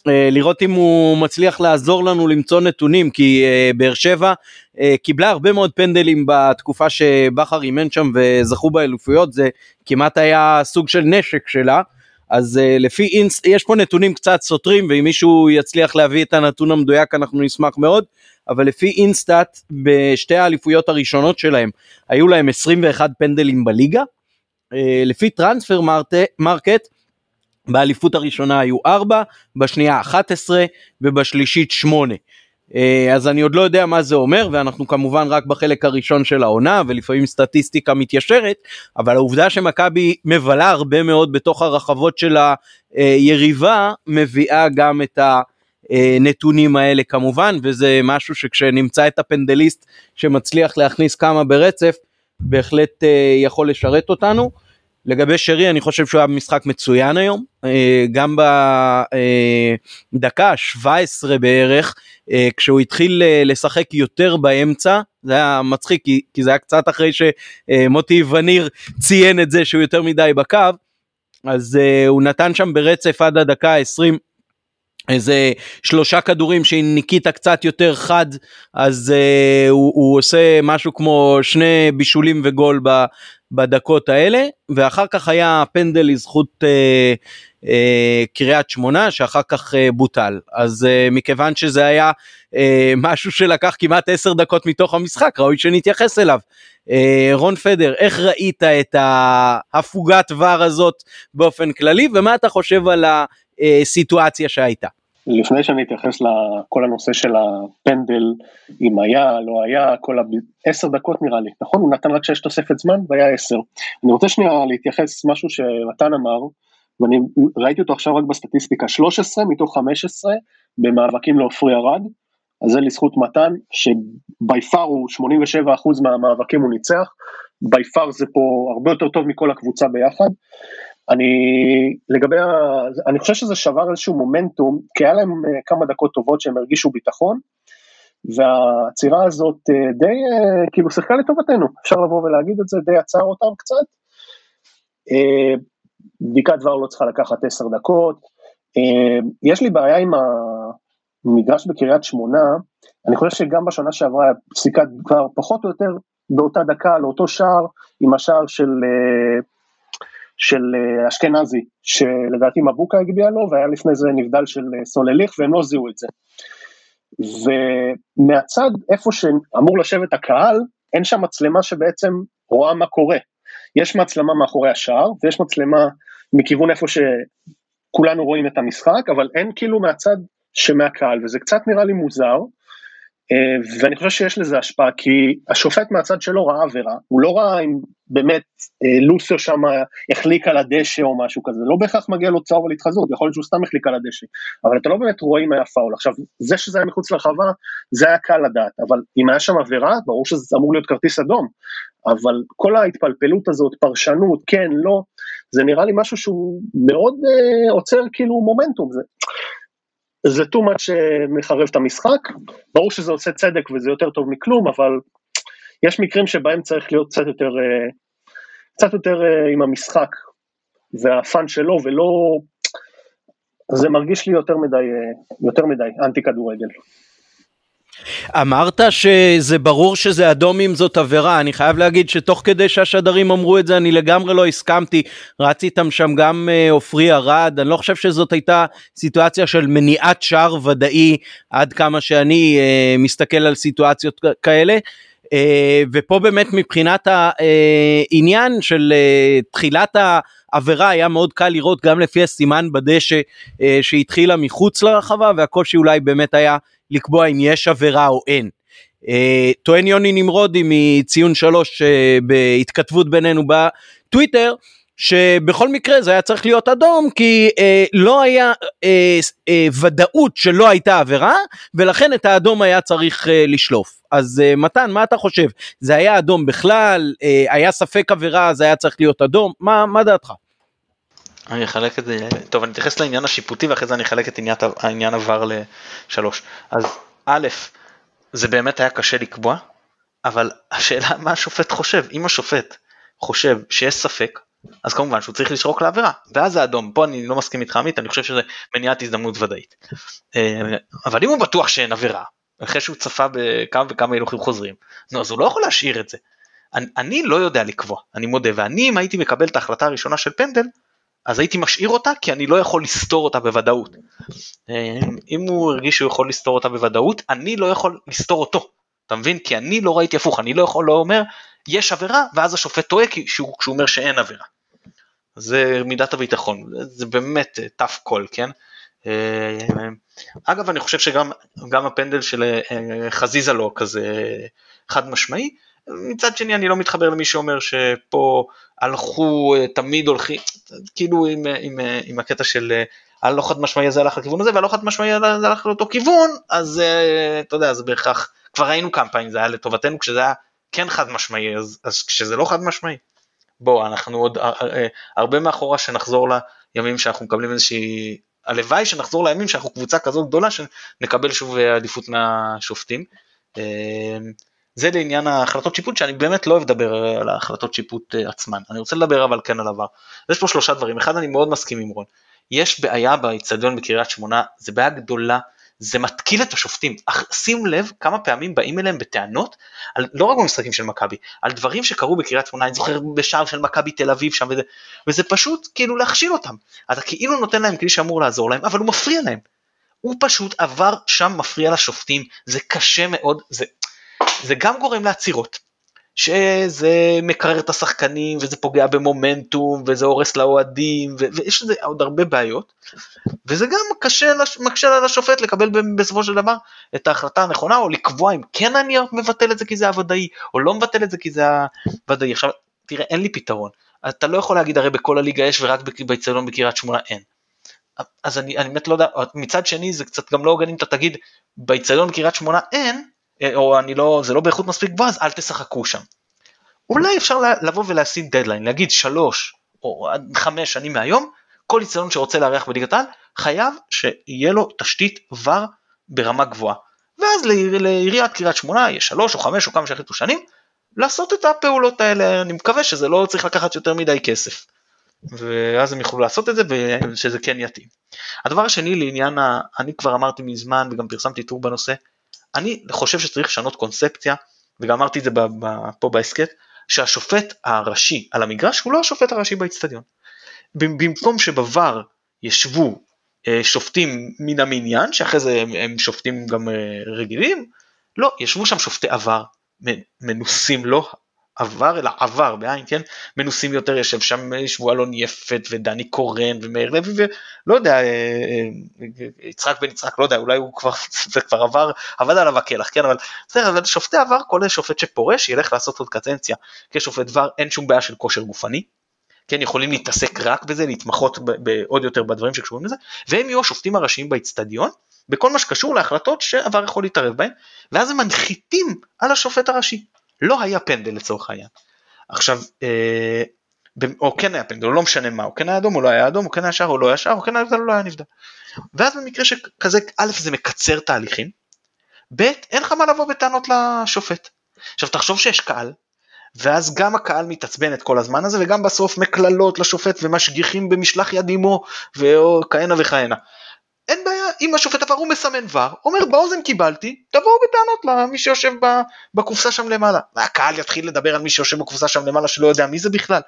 Speaker 1: לראות אם הוא מצליח לעזור לנו למצוא נתונים כי uh, באר שבע uh, קיבלה הרבה מאוד פנדלים בתקופה שבכר אימן שם וזכו באלופויות זה כמעט היה סוג של נשק שלה. אז uh, לפי אינסט יש פה נתונים קצת סותרים ואם מישהו יצליח להביא את הנתון המדויק אנחנו נשמח מאוד אבל לפי אינסטאט בשתי האליפויות הראשונות שלהם היו להם 21 פנדלים בליגה. uh, לפי טרנספר מרקט באליפות הראשונה היו 4, בשנייה 11 ובשלישית 8. אה, אז אני עוד לא יודע מה זה אומר ואנחנו כמובן רק בחלק הראשון של העונה ולפעמים סטטיסטיקה מתיישרת אבל העובדה שמכבי מבלה הרבה מאוד בתוך הרחבות של היריבה מביאה גם את הנתונים האלה כמובן וזה משהו שכשנמצא את הפנדליסט שמצליח להכניס כמה ברצף בהחלט אה, יכול לשרת אותנו. לגבי שרי אני חושב שהוא היה משחק מצוין היום. אה, גם בדקה 17 בערך אה, כשהוא התחיל אה, לשחק יותר באמצע זה היה מצחיק כי זה היה קצת אחרי שמוטי וניר ציין את זה שהוא יותר מדי בקו אז הוא נתן שם ברצף עד הדקה 20 איזה שלושה כדורים שעם ניקיטה קצת יותר חד אז uh, הוא, הוא עושה משהו כמו שני בישולים וגול ב, בדקות האלה ואחר כך היה פנדל לזכות אה, אה, קריית שמונה שאחר כך אה, בוטל אז אה, מכיוון שזה היה אה, משהו שלקח כמעט עשר דקות מתוך המשחק ראוי שנתייחס אליו. אה, רון פדר איך ראית את ההפוגת ור הזאת באופן כללי ומה אתה חושב על הסיטואציה שהייתה.
Speaker 2: לפני שאני אתייחס לכל הנושא של הפנדל, אם היה, לא היה, כל ה... עשר דקות נראה לי, נכון? הוא נתן רק שש תוספת זמן והיה עשר. אני רוצה שנייה להתייחס משהו שמתן אמר, ואני ראיתי אותו עכשיו רק בסטטיסטיקה, 13 מתוך 15 במאבקים לעופרי ארד, אז זה לזכות מתן, שבי פאר הוא 87% מהמאבקים הוא ניצח, בי פאר זה פה הרבה יותר טוב מכל הקבוצה ביחד. אני, לגבי, אני חושב שזה שבר איזשהו מומנטום, כי היה להם אה, כמה דקות טובות שהם הרגישו ביטחון, והעצירה הזאת אה, די אה, כאילו שיחקה לטובתנו, אפשר לבוא ולהגיד את זה, די עצר אותם קצת. בדיקת דבר לא צריכה לקחת עשר דקות. יש לי בעיה עם המגרש בקריית שמונה, אני חושב שגם בשנה שעברה פסיקת כבר פחות או יותר באותה דקה לאותו שער, עם השער של של אה, אשכנזי, שלדעתי מבוקה הגביה לו, והיה לפני זה נבדל של אה, סולליך, והם לא זיהו את זה. ומהצד, איפה שאמור לשבת הקהל, אין שם מצלמה שבעצם רואה מה קורה. יש מצלמה מאחורי השער, ויש מצלמה מכיוון איפה שכולנו רואים את המשחק, אבל אין כאילו מהצד שמהקהל, וזה קצת נראה לי מוזר. אה, ואני חושב שיש לזה השפעה, כי השופט מהצד שלו ראה עבירה, הוא לא ראה אם באמת אה, לוסר שם החליק על הדשא או משהו כזה, לא בהכרח מגיע לו צהוב על התחזות, יכול להיות שהוא סתם החליק על הדשא, אבל אתה לא באמת רואה אם היה פאול. עכשיו, זה שזה היה מחוץ לרחבה, זה היה קל לדעת, אבל אם היה שם עבירה, ברור שזה אמור להיות כרטיס אדום, אבל כל ההתפלפלות הזאת, פרשנות, כן, לא, זה נראה לי משהו שהוא מאוד אה, עוצר כאילו מומנטום, זה, זה too much מחרב את המשחק, ברור שזה עושה צדק וזה יותר טוב מכלום, אבל יש מקרים שבהם צריך להיות קצת יותר, אה, קצת יותר אה, עם המשחק והפאן שלו, ולא, זה מרגיש לי יותר מדי, אה, יותר מדי אנטי כדורגל.
Speaker 1: אמרת שזה ברור שזה אדום אם זאת עבירה, אני חייב להגיד שתוך כדי שהשדרים אמרו את זה אני לגמרי לא הסכמתי, רץ איתם שם גם אה, עופרי ארד, אני לא חושב שזאת הייתה סיטואציה של מניעת שער ודאי עד כמה שאני uh, מסתכל על סיטואציות כאלה. Uh, ופה באמת מבחינת העניין של uh, תחילת העבירה היה מאוד קל לראות גם לפי הסימן בדשא uh, שהתחילה מחוץ לרחבה והקושי אולי באמת היה לקבוע אם יש עבירה או אין. Uh, טוען יוני נמרודי מציון שלוש uh, בהתכתבות בינינו בטוויטר שבכל מקרה זה היה צריך להיות אדום כי uh, לא היה uh, uh, ודאות שלא הייתה עבירה ולכן את האדום היה צריך uh, לשלוף. אז uh, מתן מה אתה חושב זה היה אדום בכלל uh, היה ספק עבירה זה היה צריך להיות אדום מה, מה דעתך?
Speaker 3: אני אחלק את זה, טוב אני אתייחס לעניין השיפוטי ואחרי זה אני אחלק את עניין, העניין עבר לשלוש. אז א', זה באמת היה קשה לקבוע, אבל השאלה מה השופט חושב, אם השופט חושב שיש ספק, אז כמובן שהוא צריך לשרוק לעבירה, ואז זה אדום, פה אני לא מסכים איתך עמית, אני חושב שזה מניעת הזדמנות ודאית. אה, אבל אם הוא בטוח שאין עבירה, אחרי שהוא צפה בכמה וכמה הילוכים חוזרים, נו אז הוא לא יכול להשאיר את זה. אני, אני לא יודע לקבוע, אני מודה, ואני אם הייתי מקבל את ההחלטה הראשונה של פנדל, אז הייתי משאיר אותה כי אני לא יכול לסתור אותה בוודאות. אה, אם הוא הרגיש שהוא יכול לסתור אותה בוודאות, אני לא יכול לסתור אותו. אתה מבין? כי אני לא ראיתי הפוך, אני לא יכול לא אומר יש עבירה ואז השופט טועה כשהוא, אומר שאין עבירה. זה מידת הביטחון, זה באמת tough call, כן? אה, אגב אני חושב שגם הפנדל של אה, חזיזה לא כזה חד משמעי, מצד שני אני לא מתחבר למי שאומר שפה הלכו, תמיד הולכים, כאילו עם, עם, עם הקטע של הלא חד משמעי הזה הלך לכיוון הזה והלא חד משמעי הזה הלך לאותו כיוון, אז אתה יודע, זה בהכרח, כבר ראינו כמה פעמים זה היה לטובתנו כשזה היה כן חד משמעי, אז, אז כשזה לא חד משמעי, בוא, אנחנו עוד הרבה מאחורה שנחזור לימים שאנחנו מקבלים איזושהי, הלוואי שנחזור לימים שאנחנו קבוצה כזאת גדולה שנקבל שוב עדיפות מהשופטים. זה לעניין ההחלטות שיפוט שאני באמת לא אוהב לדבר על ההחלטות שיפוט אה, עצמן, אני רוצה לדבר אבל כן על עבר. יש פה שלושה דברים, אחד אני מאוד מסכים עם רון, יש בעיה באיצטדיון בקריית שמונה, זה בעיה גדולה, זה מתקיל את השופטים, אך שים לב כמה פעמים באים אליהם בטענות, על, לא רק במשחקים של מכבי, על דברים שקרו בקריית שמונה, אני זוכר בשער של מכבי תל אביב שם, וזה, וזה פשוט כאילו להכשיל אותם, אתה כאילו נותן להם כלי שאמור לעזור להם, אבל הוא מפריע להם. הוא פשוט עבר שם מפריע לשופטים, זה קשה מאוד, זה זה גם גורם לעצירות, שזה מקרר את השחקנים וזה פוגע במומנטום וזה הורס לאוהדים ויש לזה עוד הרבה בעיות וזה גם קשה, מקשה על השופט לקבל בסופו של דבר את ההחלטה הנכונה או לקבוע אם כן אני מבטל את זה כי זה הוודאי או לא מבטל את זה כי זה הוודאי. עכשיו תראה אין לי פתרון, אתה לא יכול להגיד הרי בכל הליגה יש ורק באצטדיון בקריית שמונה אין. אז אני, אני באמת לא יודע, מצד שני זה קצת גם לא הוגן אם אתה תגיד באצטדיון בקריית שמונה אין, או אני לא, זה לא באיכות מספיק גבוהה, אז אל תשחקו שם. אולי אפשר לבוא ולשים דדליין, להגיד שלוש, או חמש שנים מהיום, כל איצטדיון שרוצה לארח בליגת העל, חייב שיהיה לו תשתית ור ברמה גבוהה. ואז לעיריית קריית שמונה יש שלוש או חמש או כמה שהחליטו שנים, לעשות את הפעולות האלה, אני מקווה שזה לא צריך לקחת יותר מדי כסף. ואז הם יוכלו לעשות את זה ושזה כן יתאים. הדבר השני לעניין, ה... אני כבר אמרתי מזמן וגם פרסמתי טור בנושא, אני חושב שצריך לשנות קונספציה, וגם אמרתי את זה פה בהסכת, שהשופט הראשי על המגרש הוא לא השופט הראשי באיצטדיון. במקום שבבר ישבו אה, שופטים מן המניין, שאחרי זה הם, הם שופטים גם אה, רגילים, לא, ישבו שם שופטי עבר, מנוסים לא עבר אלא עבר בעין כן? מנוסים יותר יושב שם שבועלון יפת ודני קורן ומאיר לוי ולא יודע אה, אה, יצחק בן יצחק לא יודע אולי הוא כבר זה כבר עבר עבד עליו הקלח כן? אבל בסדר אבל שופטי עבר כל שופט שפורש ילך לעשות עוד קצנציה כשופט עבר אין שום בעיה של כושר גופני. כן יכולים להתעסק רק בזה להתמחות בעוד יותר בדברים שקשורים לזה והם יהיו השופטים הראשיים באיצטדיון בכל מה שקשור להחלטות שעבר יכול להתערב בהן ואז הם מנחיתים על השופט הראשי לא היה פנדל לצורך העניין. עכשיו, אה, או כן היה פנדל, או לא משנה מה, או כן היה אדום או לא היה אדום, או כן היה שער או לא היה שער, או כן היה נבדל או לא היה נבדל. ואז במקרה שכזה, א' זה מקצר תהליכים, ב' אין לך מה לבוא בטענות לשופט. עכשיו תחשוב שיש קהל, ואז גם הקהל מתעצבן את כל הזמן הזה, וגם בסוף מקללות לשופט ומשגיחים במשלח יד עמו, וכהנה וכהנה. אין בעיה, אם השופט עבר הוא מסמן ור, אומר באוזן קיבלתי, תבואו בטענות למי שיושב בקופסה שם למעלה. והקהל יתחיל לדבר על מי שיושב בקופסה שם למעלה שלא יודע מי זה בכלל.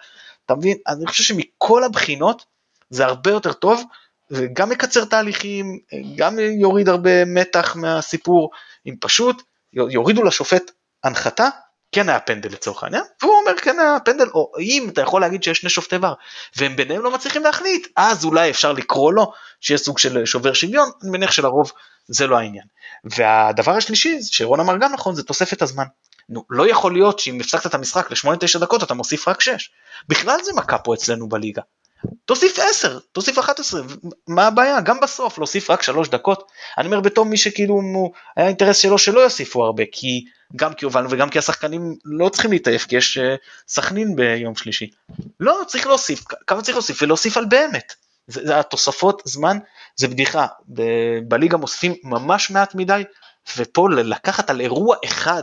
Speaker 3: אתה מבין? אני חושב שמכל הבחינות זה הרבה יותר טוב, וגם מקצר תהליכים, גם יוריד הרבה מתח מהסיפור, אם פשוט יורידו לשופט הנחתה כן היה פנדל לצורך העניין, והוא אומר כן היה פנדל, או אם אתה יכול להגיד שיש שני שופטי ור, והם ביניהם לא מצליחים להחליט, אז אולי אפשר לקרוא לו שיש סוג של שובר שוויון, אני מניח שלרוב זה לא העניין. והדבר השלישי, שרון אמר גם נכון, זה תוספת הזמן. נו, לא יכול להיות שאם הפסקת את המשחק ל-8-9 דקות אתה מוסיף רק 6. בכלל זה מכה פה אצלנו בליגה. תוסיף 10, תוסיף 11, מה הבעיה? גם בסוף להוסיף רק 3 דקות. אני אומר בתור מי שכאילו היה אינטרס שלו שלא יוסיפו הרבה, כי גם כי הובלנו וגם כי השחקנים לא צריכים להתעייף, כי יש אה, סכנין ביום שלישי. לא, צריך להוסיף, כמה צריך להוסיף? ולהוסיף על באמת. זה, זה התוספות זמן, זה בדיחה. ב- בליגה מוסיפים ממש מעט מדי, ופה לקחת על אירוע אחד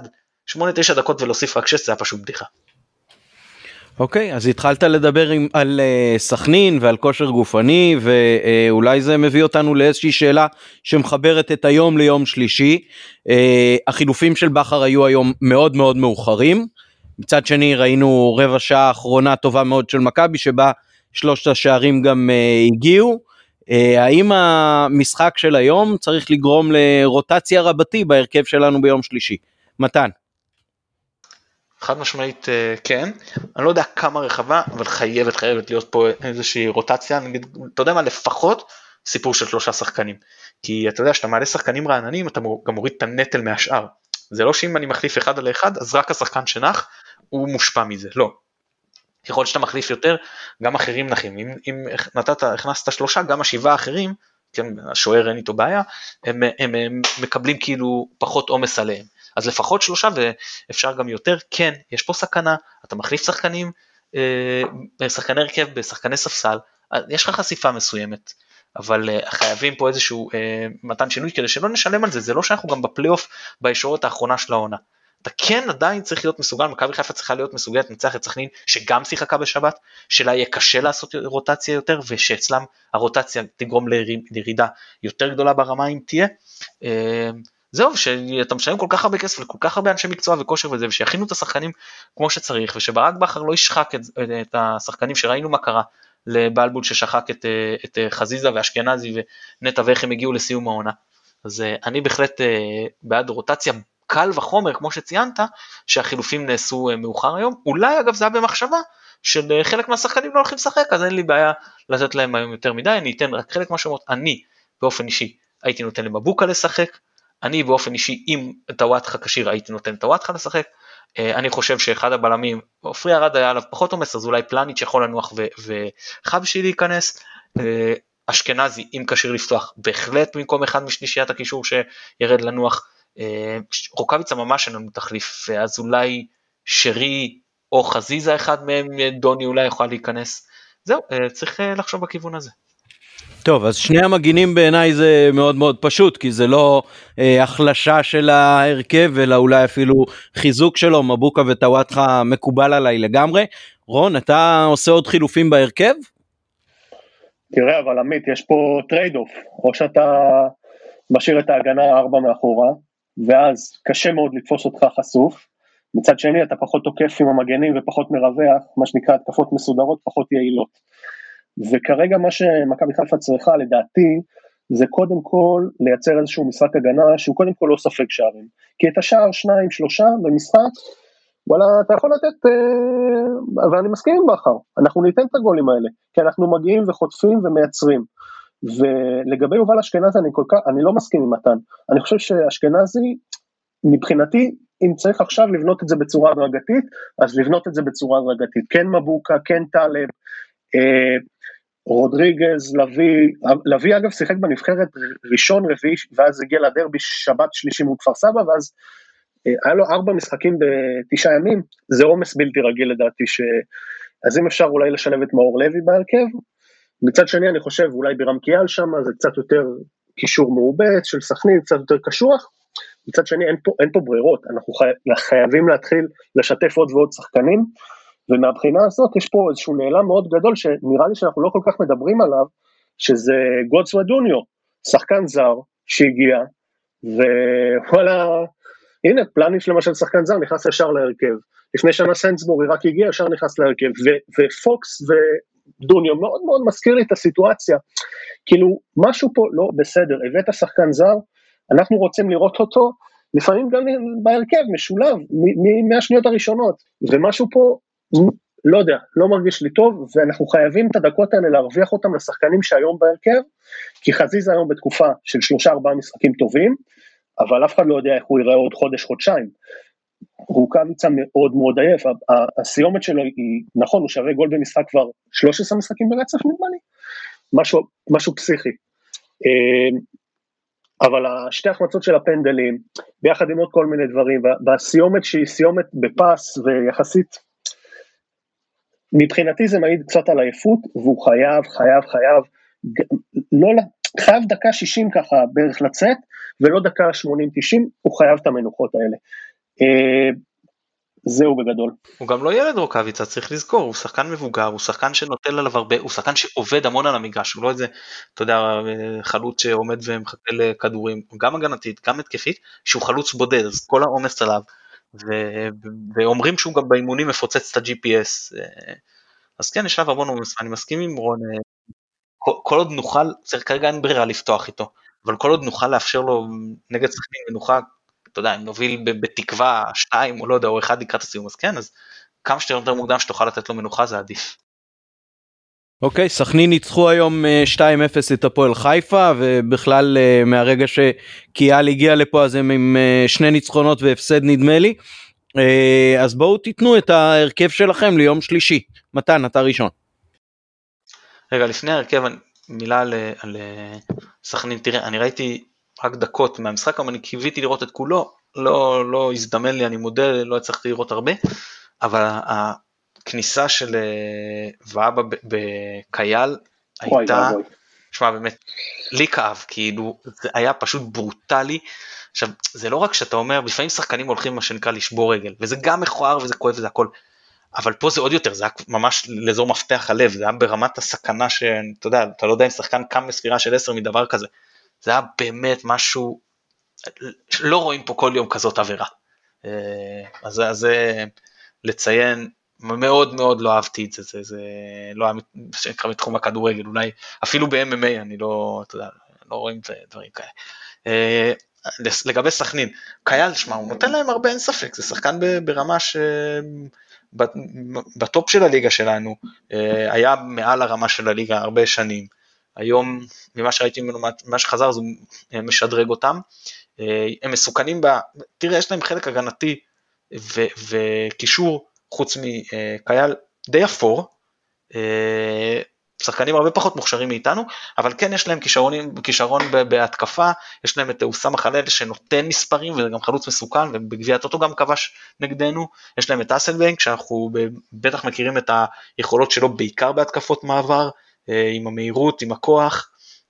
Speaker 3: 8-9 דקות ולהוסיף רק 6 זה היה פשוט בדיחה.
Speaker 1: אוקיי okay, אז התחלת לדבר עם, על uh, סכנין ועל כושר גופני ואולי זה מביא אותנו לאיזושהי שאלה שמחברת את היום ליום שלישי. Uh, החילופים של בכר היו היום מאוד מאוד מאוחרים. מצד שני ראינו רבע שעה אחרונה טובה מאוד של מכבי שבה שלושת השערים גם uh, הגיעו. Uh, האם המשחק של היום צריך לגרום לרוטציה רבתי בהרכב שלנו ביום שלישי? מתן.
Speaker 3: חד משמעית אה, כן, אני לא יודע כמה רחבה, אבל חייבת חייבת להיות פה איזושהי רוטציה, נגיד, אתה יודע מה, לפחות סיפור של שלושה שחקנים. כי אתה יודע שאתה מעלה שחקנים רעננים, אתה גם מוריד את הנטל מהשאר. זה לא שאם אני מחליף אחד על אחד, אז רק השחקן שנח, הוא מושפע מזה, לא. ככל שאתה מחליף יותר, גם אחרים נחים. אם, אם נתת, הכנסת שלושה, גם השבעה האחרים, כן, השוער אין איתו בעיה, הם, הם, הם מקבלים כאילו פחות עומס עליהם. אז לפחות שלושה ואפשר גם יותר, כן, יש פה סכנה, אתה מחליף שחקנים, אה, שחקני הרכב בשחקני ספסל, אה, יש לך חשיפה מסוימת, אבל אה, חייבים פה איזשהו מתן שינוי כדי שלא נשלם על זה, זה לא שאנחנו גם בפלייאוף בישורת האחרונה של העונה. אתה כן עדיין צריך להיות מסוגל, מכבי חיפה צריכה להיות מסוגלת לנצח את סכנין שגם שיחקה בשבת, שלה יהיה קשה לעשות רוטציה יותר ושאצלם הרוטציה תגרום לירידה יותר גדולה ברמה אם תהיה. זהו, שאתה משלם כל כך הרבה כסף לכל כך הרבה אנשי מקצוע וכושר וזה, ושיכינו את השחקנים כמו שצריך, ושברק בכר לא ישחק את, את השחקנים שראינו מה קרה לבלבול ששחק את, את חזיזה ואשכנזי ונטע ואיך הם הגיעו לסיום העונה. אז אה, אני בהחלט אה, בעד רוטציה קל וחומר, כמו שציינת, שהחילופים נעשו אה, מאוחר היום. אולי אגב זה היה במחשבה של חלק מהשחקנים לא הולכים לשחק, אז אין לי בעיה לתת להם היום יותר מדי, אני אתן רק חלק מהשמות. אני, באופן אישי, הייתי נותן למבוקה לשחק, אני באופן אישי, אם טוואטחה כשיר הייתי נותן טוואטחה לשחק. אה, אני חושב שאחד הבלמים, עופרי ארד היה עליו פחות עומס, אז אולי פלניץ' יכול לנוח וחבשי להיכנס. אה, אשכנזי, אם כשיר לפתוח, בהחלט במקום אחד משלישיית הקישור שירד לנוח. אה, רוקאביצה ממש אין לנו תחליף, אז אולי שרי או חזיזה אחד מהם, דוני אולי יוכל להיכנס. זהו, צריך לחשוב בכיוון הזה.
Speaker 1: טוב, אז שני המגינים בעיניי זה מאוד מאוד פשוט, כי זה לא אה, החלשה של ההרכב, אלא אולי אפילו חיזוק שלו, מבוקה וטוואטחה מקובל עליי לגמרי. רון, אתה עושה עוד חילופים בהרכב?
Speaker 2: תראה, אבל עמית, יש פה trade off, או שאתה משאיר את ההגנה הארבע מאחורה, ואז קשה מאוד לתפוס אותך חשוף, מצד שני אתה פחות תוקף עם המגנים ופחות מרווח, מה שנקרא התקפות מסודרות, פחות יעילות. וכרגע מה שמכבי חיפה צריכה לדעתי זה קודם כל לייצר איזשהו משחק הגנה שהוא קודם כל לא ספק שערים. כי את השער שניים שלושה במשחק, וואלה אתה יכול לתת, אה, ואני מסכים עם בכר, אנחנו ניתן את הגולים האלה, כי אנחנו מגיעים וחוטפים ומייצרים. ולגבי יובל אשכנזי אני כל כך, אני לא מסכים עם מתן, אני חושב שאשכנזי מבחינתי אם צריך עכשיו לבנות את זה בצורה הדרגתית, אז לבנות את זה בצורה הדרגתית, כן מבוקה, כן טלב, רודריגז, לביא, לביא אגב שיחק בנבחרת ראשון רביעי ואז הגיע לדרבי שבת שלישי מול כפר סבא ואז אה, היה לו ארבע משחקים בתשעה ימים, זה עומס בלתי רגיל לדעתי, ש... אז אם אפשר אולי לשלב את מאור לוי בהרכב, מצד שני אני חושב אולי בירם קיאל שם זה קצת יותר קישור מעובץ של סכנין, קצת יותר קשוח, מצד שני אין פה, אין פה ברירות, אנחנו חי... חייבים להתחיל לשתף עוד ועוד שחקנים, ומהבחינה הזאת יש פה איזשהו נעלם מאוד גדול שנראה לי שאנחנו לא כל כך מדברים עליו, שזה גודס ודוניו, שחקן זר שהגיע, ווואלה, הנה פלניץ' למשל שחקן זר נכנס ישר להרכב, לפני שנה סנסבורי רק הגיע ישר נכנס להרכב, ו- ופוקס ודוניו מאוד מאוד מזכיר לי את הסיטואציה, כאילו משהו פה לא בסדר, הבאת שחקן זר, אנחנו רוצים לראות אותו, לפעמים גם בהרכב משולב, מהשניות הראשונות, ומשהו פה לא יודע, לא מרגיש לי טוב, ואנחנו חייבים את הדקות האלה להרוויח אותם לשחקנים שהיום בהרכב, כי חזיזה היום בתקופה של שלושה ארבעה משחקים טובים, אבל אף אחד לא יודע איך הוא ייראה עוד חודש, חודשיים. רוקאביצה מאוד מאוד עייף, הסיומת שלו היא, נכון, הוא שווה גול במשחק כבר 13 משחקים ברצף נדמה לי, משהו, משהו פסיכי. אה, אבל שתי החמצות של הפנדלים, ביחד עם עוד כל מיני דברים, והסיומת שהיא סיומת בפס ויחסית מבחינתי זה מעיד קצת על עייפות, והוא חייב, חייב, חייב, לא, חייב דקה 60 ככה בערך לצאת, ולא דקה 80-90, הוא חייב את המנוחות האלה. אה, זהו בגדול.
Speaker 3: הוא גם לא ילד רוקאביצה, צריך לזכור, הוא שחקן מבוגר, הוא שחקן שנוטל עליו הרבה, הוא שחקן שעובד המון על המגרש, הוא לא איזה, אתה יודע, חלוץ שעומד ומחכה לכדורים, גם הגנתית, גם התקפית, שהוא חלוץ בודד, אז כל העומס עליו. ואומרים שהוא גם באימונים מפוצץ את ה-GPS, אה, אז כן, יש עליו המון עומס, אני מסכים עם רון, אה, כל, עוד נוכל, צריך כרגע אין ברירה לפתוח איתו, אבל כל עוד נוכל לאפשר לו נגד סכנין מנוחה, אתה יודע, אם נוביל בתקווה שתיים או לא יודע, או אחד לקראת הסיום, אז כן, אז כמה שיותר מוקדם שתוכל לתת לו מנוחה זה עדיף.
Speaker 1: אוקיי, סכנין ניצחו היום 2-0 אה, את הפועל חיפה ובכלל אה, מהרגע שקיאל הגיע לפה אז הם עם אה, שני ניצחונות והפסד נדמה לי. אז בואו תיתנו את ההרכב שלכם ליום שלישי. מתן, אתה ראשון.
Speaker 3: רגע, לפני ההרכב, מילה על, על סכנין, תראה, אני ראיתי רק דקות מהמשחק, אבל אני קיוויתי לראות את כולו, לא, לא הזדמן לי, אני מודה, לא הצלחתי לראות הרבה, אבל הכניסה של אה, ואבא בקייל הייתה, שמע באמת, לי כאב, כאילו, זה היה פשוט ברוטלי. עכשיו, זה לא רק שאתה אומר, לפעמים שחקנים הולכים מה שנקרא לשבור רגל, וזה גם מכוער וזה כואב וזה הכל, אבל פה זה עוד יותר, זה היה ממש לאזור מפתח הלב, זה היה ברמת הסכנה שאתה יודע, אתה לא יודע אם שחקן קם בספירה של 10 מדבר כזה, זה היה באמת משהו, לא רואים פה כל יום כזאת עבירה. אה, אז זה לציין, מאוד מאוד לא אהבתי את זה, זה, זה לא היה שנקרא מתחום הכדורגל, אולי אפילו ב-MMA אני לא, אתה יודע, לא רואים דברים כאלה. אה, לגבי סכנין, קייל, שמע, הוא נותן להם הרבה, אין ספק, זה שחקן ברמה ש... בטופ של הליגה שלנו, אה, היה מעל הרמה של הליגה הרבה שנים. היום, ממה שראיתי ממנו, מה שחזר, אז הוא משדרג אותם. אה, הם מסוכנים ב... תראה, יש להם חלק הגנתי וקישור חוץ מקייל די אפור, אה, שחקנים הרבה פחות מוכשרים מאיתנו, אבל כן יש להם כישרון, כישרון בהתקפה, יש להם את אוסאמה חלל שנותן מספרים וגם חלוץ מסוכן ובגביע הטוטו גם כבש נגדנו, יש להם את אסלבנק שאנחנו בטח מכירים את היכולות שלו בעיקר בהתקפות מעבר, אה, עם המהירות, עם הכוח,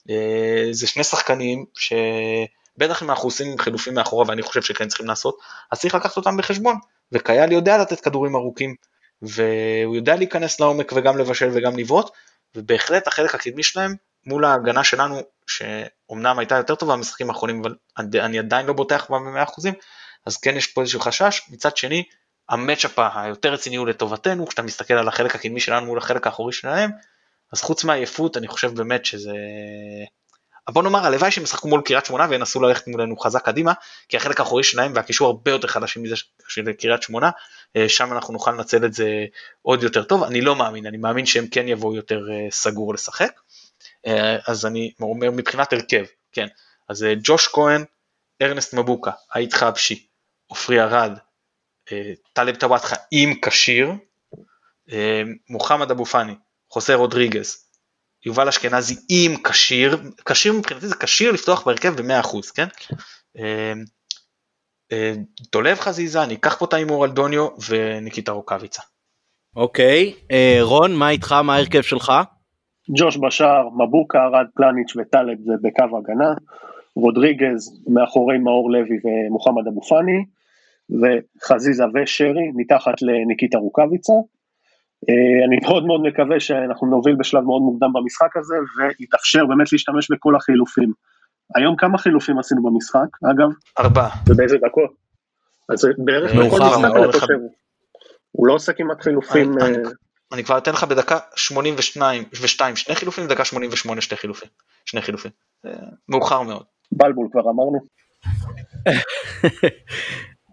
Speaker 3: אה, זה שני שחקנים שבטח אם אנחנו עושים חילופים מאחורה ואני חושב שכן צריכים לעשות, אז צריך לקחת אותם בחשבון, וקייל יודע לתת כדורים ארוכים, והוא יודע להיכנס לעומק וגם לבשל וגם לבעוט, ובהחלט החלק הקדמי שלהם מול ההגנה שלנו, שאומנם הייתה יותר טובה במשחקים האחרונים, אבל אני עדיין לא בוטח בה ב-100%, אז כן יש פה איזשהו חשש, מצד שני, המצ'אפ היותר רציני הוא לטובתנו, כשאתה מסתכל על החלק הקדמי שלנו מול החלק האחורי שלהם, אז חוץ מהעייפות אני חושב באמת שזה... בוא נאמר הלוואי שהם ישחקו מול קריית שמונה וינסו ללכת מולנו חזק קדימה כי החלק האחורי שלהם והקישור הרבה יותר חלשים מזה של קריית שמונה אה, שם אנחנו נוכל לנצל את זה עוד יותר טוב. אני לא מאמין אני מאמין שהם כן יבואו יותר אה, סגור לשחק. אה, אז אני אומר מבחינת הרכב כן. אז ג'וש כהן ארנסט מבוקה היית חבשי עופרי ארד טלב טוואטחה אם כשיר מוחמד אבו פאני חוסה רודריגז, יובל אשכנזי אם כשיר, כשיר מבחינתי זה כשיר לפתוח בהרכב ב-100%, כן? אמ, אמ, דולב חזיזה, אני אקח פה את ההימור על דוניו וניקיטה רוקאביצה.
Speaker 1: אוקיי, אה, רון, מה איתך, מה ההרכב שלך?
Speaker 2: ג'וש בשאר, מבוקה, ארד פלניץ' וטלב זה בקו הגנה, רודריגז מאחורי מאור לוי ומוחמד אבו פאני, וחזיזה ושרי מתחת לניקיטה רוקאביצה. אה, אני מאוד מאוד מקווה שאנחנו נוביל בשלב מאוד מוקדם במשחק הזה ויתאפשר באמת להשתמש בכל החילופים. היום כמה חילופים עשינו במשחק, אגב?
Speaker 3: ארבעה.
Speaker 2: ובאיזה דקות? אז בערך בכל משחק אני חושב. הוא לא עושה כמעט חילופים.
Speaker 3: אה, אני כבר אתן לך בדקה 82 ו-2 שני חילופים, בדקה 88 שני חילופים. שני חילופים. מאוחר מאוד.
Speaker 2: בלבול כבר אמרנו.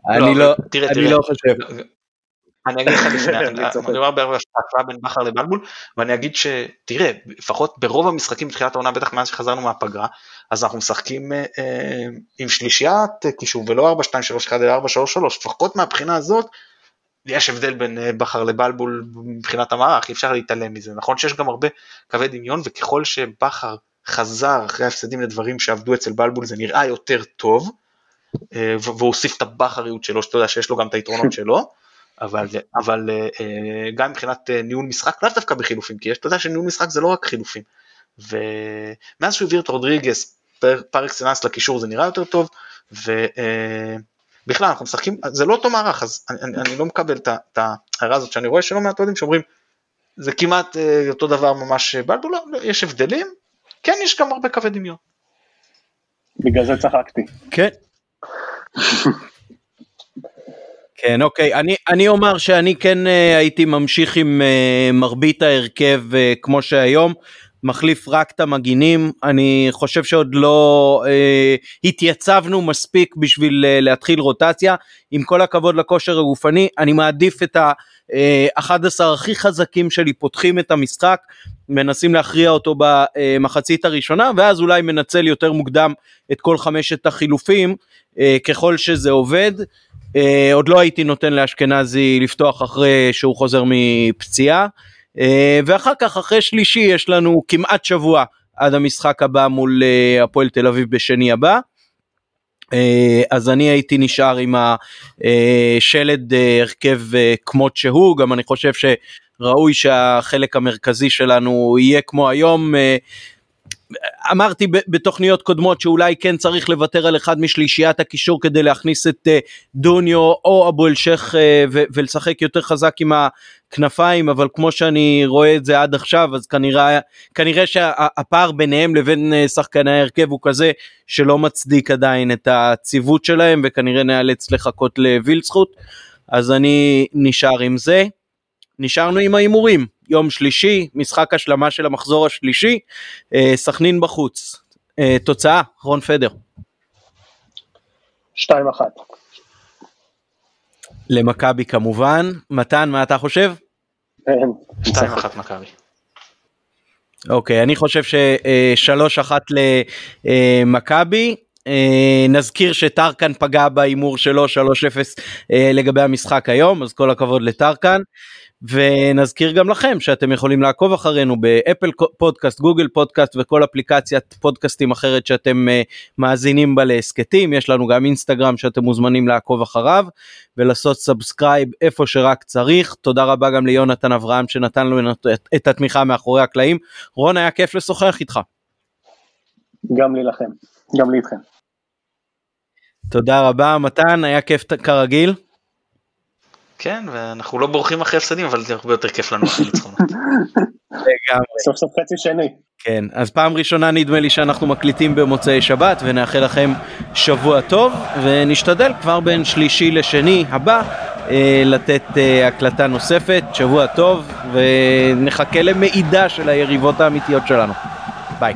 Speaker 1: אני לא, לא, לא חושב.
Speaker 3: אני אגיד לך לפני, אני אומר בערך השוואה בין בכר לבלבול, ואני אגיד שתראה, לפחות ברוב המשחקים בתחילת העונה, בטח מאז שחזרנו מהפגרה, אז אנחנו משחקים אה, אה, עם שלישיית קישור ולא 4, 2, 3, 1, אלא 4, 3, 3, לפחות מהבחינה הזאת, יש הבדל בין אה, בכר לבלבול מבחינת המערך, אי אפשר להתעלם מזה, נכון שיש גם הרבה קווי דמיון, וככל שבכר חזר אחרי ההפסדים לדברים שעבדו אצל בלבול זה נראה יותר טוב, והוא הוסיף את הבכריות שלו, שאתה יודע שיש לו גם את היתרונות שלו, אבל, אבל אה, גם מבחינת אה, ניהול משחק, לאו דווקא בחילופים, כי אתה יודע שניהול משחק זה לא רק חילופים. ומאז שהוא העביר את רודריגס פר אקסלנס לקישור זה נראה יותר טוב, ובכלל אה, אנחנו משחקים, זה לא אותו מערך, אז אני, אני, אני לא מקבל את ההערה הזאת שאני רואה שלא מעט אוהדים שאומרים, זה כמעט אותו דבר ממש בלבול, לא, לא, יש הבדלים, כן יש גם הרבה קווי דמיון.
Speaker 2: בגלל זה צחקתי.
Speaker 1: כן. כן, אוקיי. אני, אני אומר שאני כן uh, הייתי ממשיך עם uh, מרבית ההרכב uh, כמו שהיום. מחליף רק את המגינים, אני חושב שעוד לא uh, התייצבנו מספיק בשביל uh, להתחיל רוטציה. עם כל הכבוד לכושר הגופני, אני מעדיף את ה-11 הכי חזקים שלי פותחים את המשחק, מנסים להכריע אותו במחצית הראשונה, ואז אולי מנצל יותר מוקדם את כל חמשת החילופים, uh, ככל שזה עובד. Uh, עוד לא הייתי נותן לאשכנזי לפתוח אחרי שהוא חוזר מפציעה. Uh, ואחר כך, אחרי שלישי, יש לנו כמעט שבוע עד המשחק הבא מול uh, הפועל תל אביב בשני הבא. Uh, אז אני הייתי נשאר עם השלד uh, הרכב uh, כמות שהוא, גם אני חושב שראוי שהחלק המרכזי שלנו יהיה כמו היום. אמרתי בתוכניות קודמות שאולי כן צריך לוותר על אחד משלישיית הקישור כדי להכניס את אה, דוניו או אבו אלשיך אה, ולשחק יותר חזק עם הכנפיים אבל כמו שאני רואה את זה עד עכשיו אז כנראה כנראה שהפער ביניהם לבין אה, שחקני ההרכב הוא כזה שלא מצדיק עדיין את הציוות שלהם וכנראה נאלץ לחכות לווילצחוט אז אני נשאר עם זה. נשארנו עם ההימורים. יום שלישי, משחק השלמה של המחזור השלישי, אה, סכנין בחוץ. אה, תוצאה, רון פדר.
Speaker 2: 2-1.
Speaker 1: למכבי כמובן. מתן, מה אתה חושב?
Speaker 3: 2-1 מכבי.
Speaker 1: אוקיי, אני חושב ש-3-1 למכבי. אה, נזכיר שטרקן פגע בהימור שלו 3-0 אה, לגבי המשחק היום, אז כל הכבוד לטרקן. ונזכיר גם לכם שאתם יכולים לעקוב אחרינו באפל פודקאסט, גוגל פודקאסט וכל אפליקציית פודקאסטים אחרת שאתם uh, מאזינים בה להסכתים, יש לנו גם אינסטגרם שאתם מוזמנים לעקוב אחריו ולעשות subscribe איפה שרק צריך. תודה רבה גם ליונתן אברהם שנתן לנו את, את התמיכה מאחורי הקלעים. רון היה כיף לשוחח איתך.
Speaker 2: גם לי לכם, גם לי איתכם.
Speaker 1: תודה רבה מתן, היה כיף כרגיל.
Speaker 3: כן, ואנחנו לא בורחים אחרי הפסדים, אבל זה הרבה יותר כיף לנו אחרי ניצחונות.
Speaker 2: סוף סוף חצי שני.
Speaker 1: כן, אז פעם ראשונה נדמה לי שאנחנו מקליטים במוצאי שבת, ונאחל לכם שבוע טוב, ונשתדל כבר בין שלישי לשני הבא אה, לתת אה, הקלטה נוספת, שבוע טוב, ונחכה למידע של היריבות האמיתיות שלנו. ביי.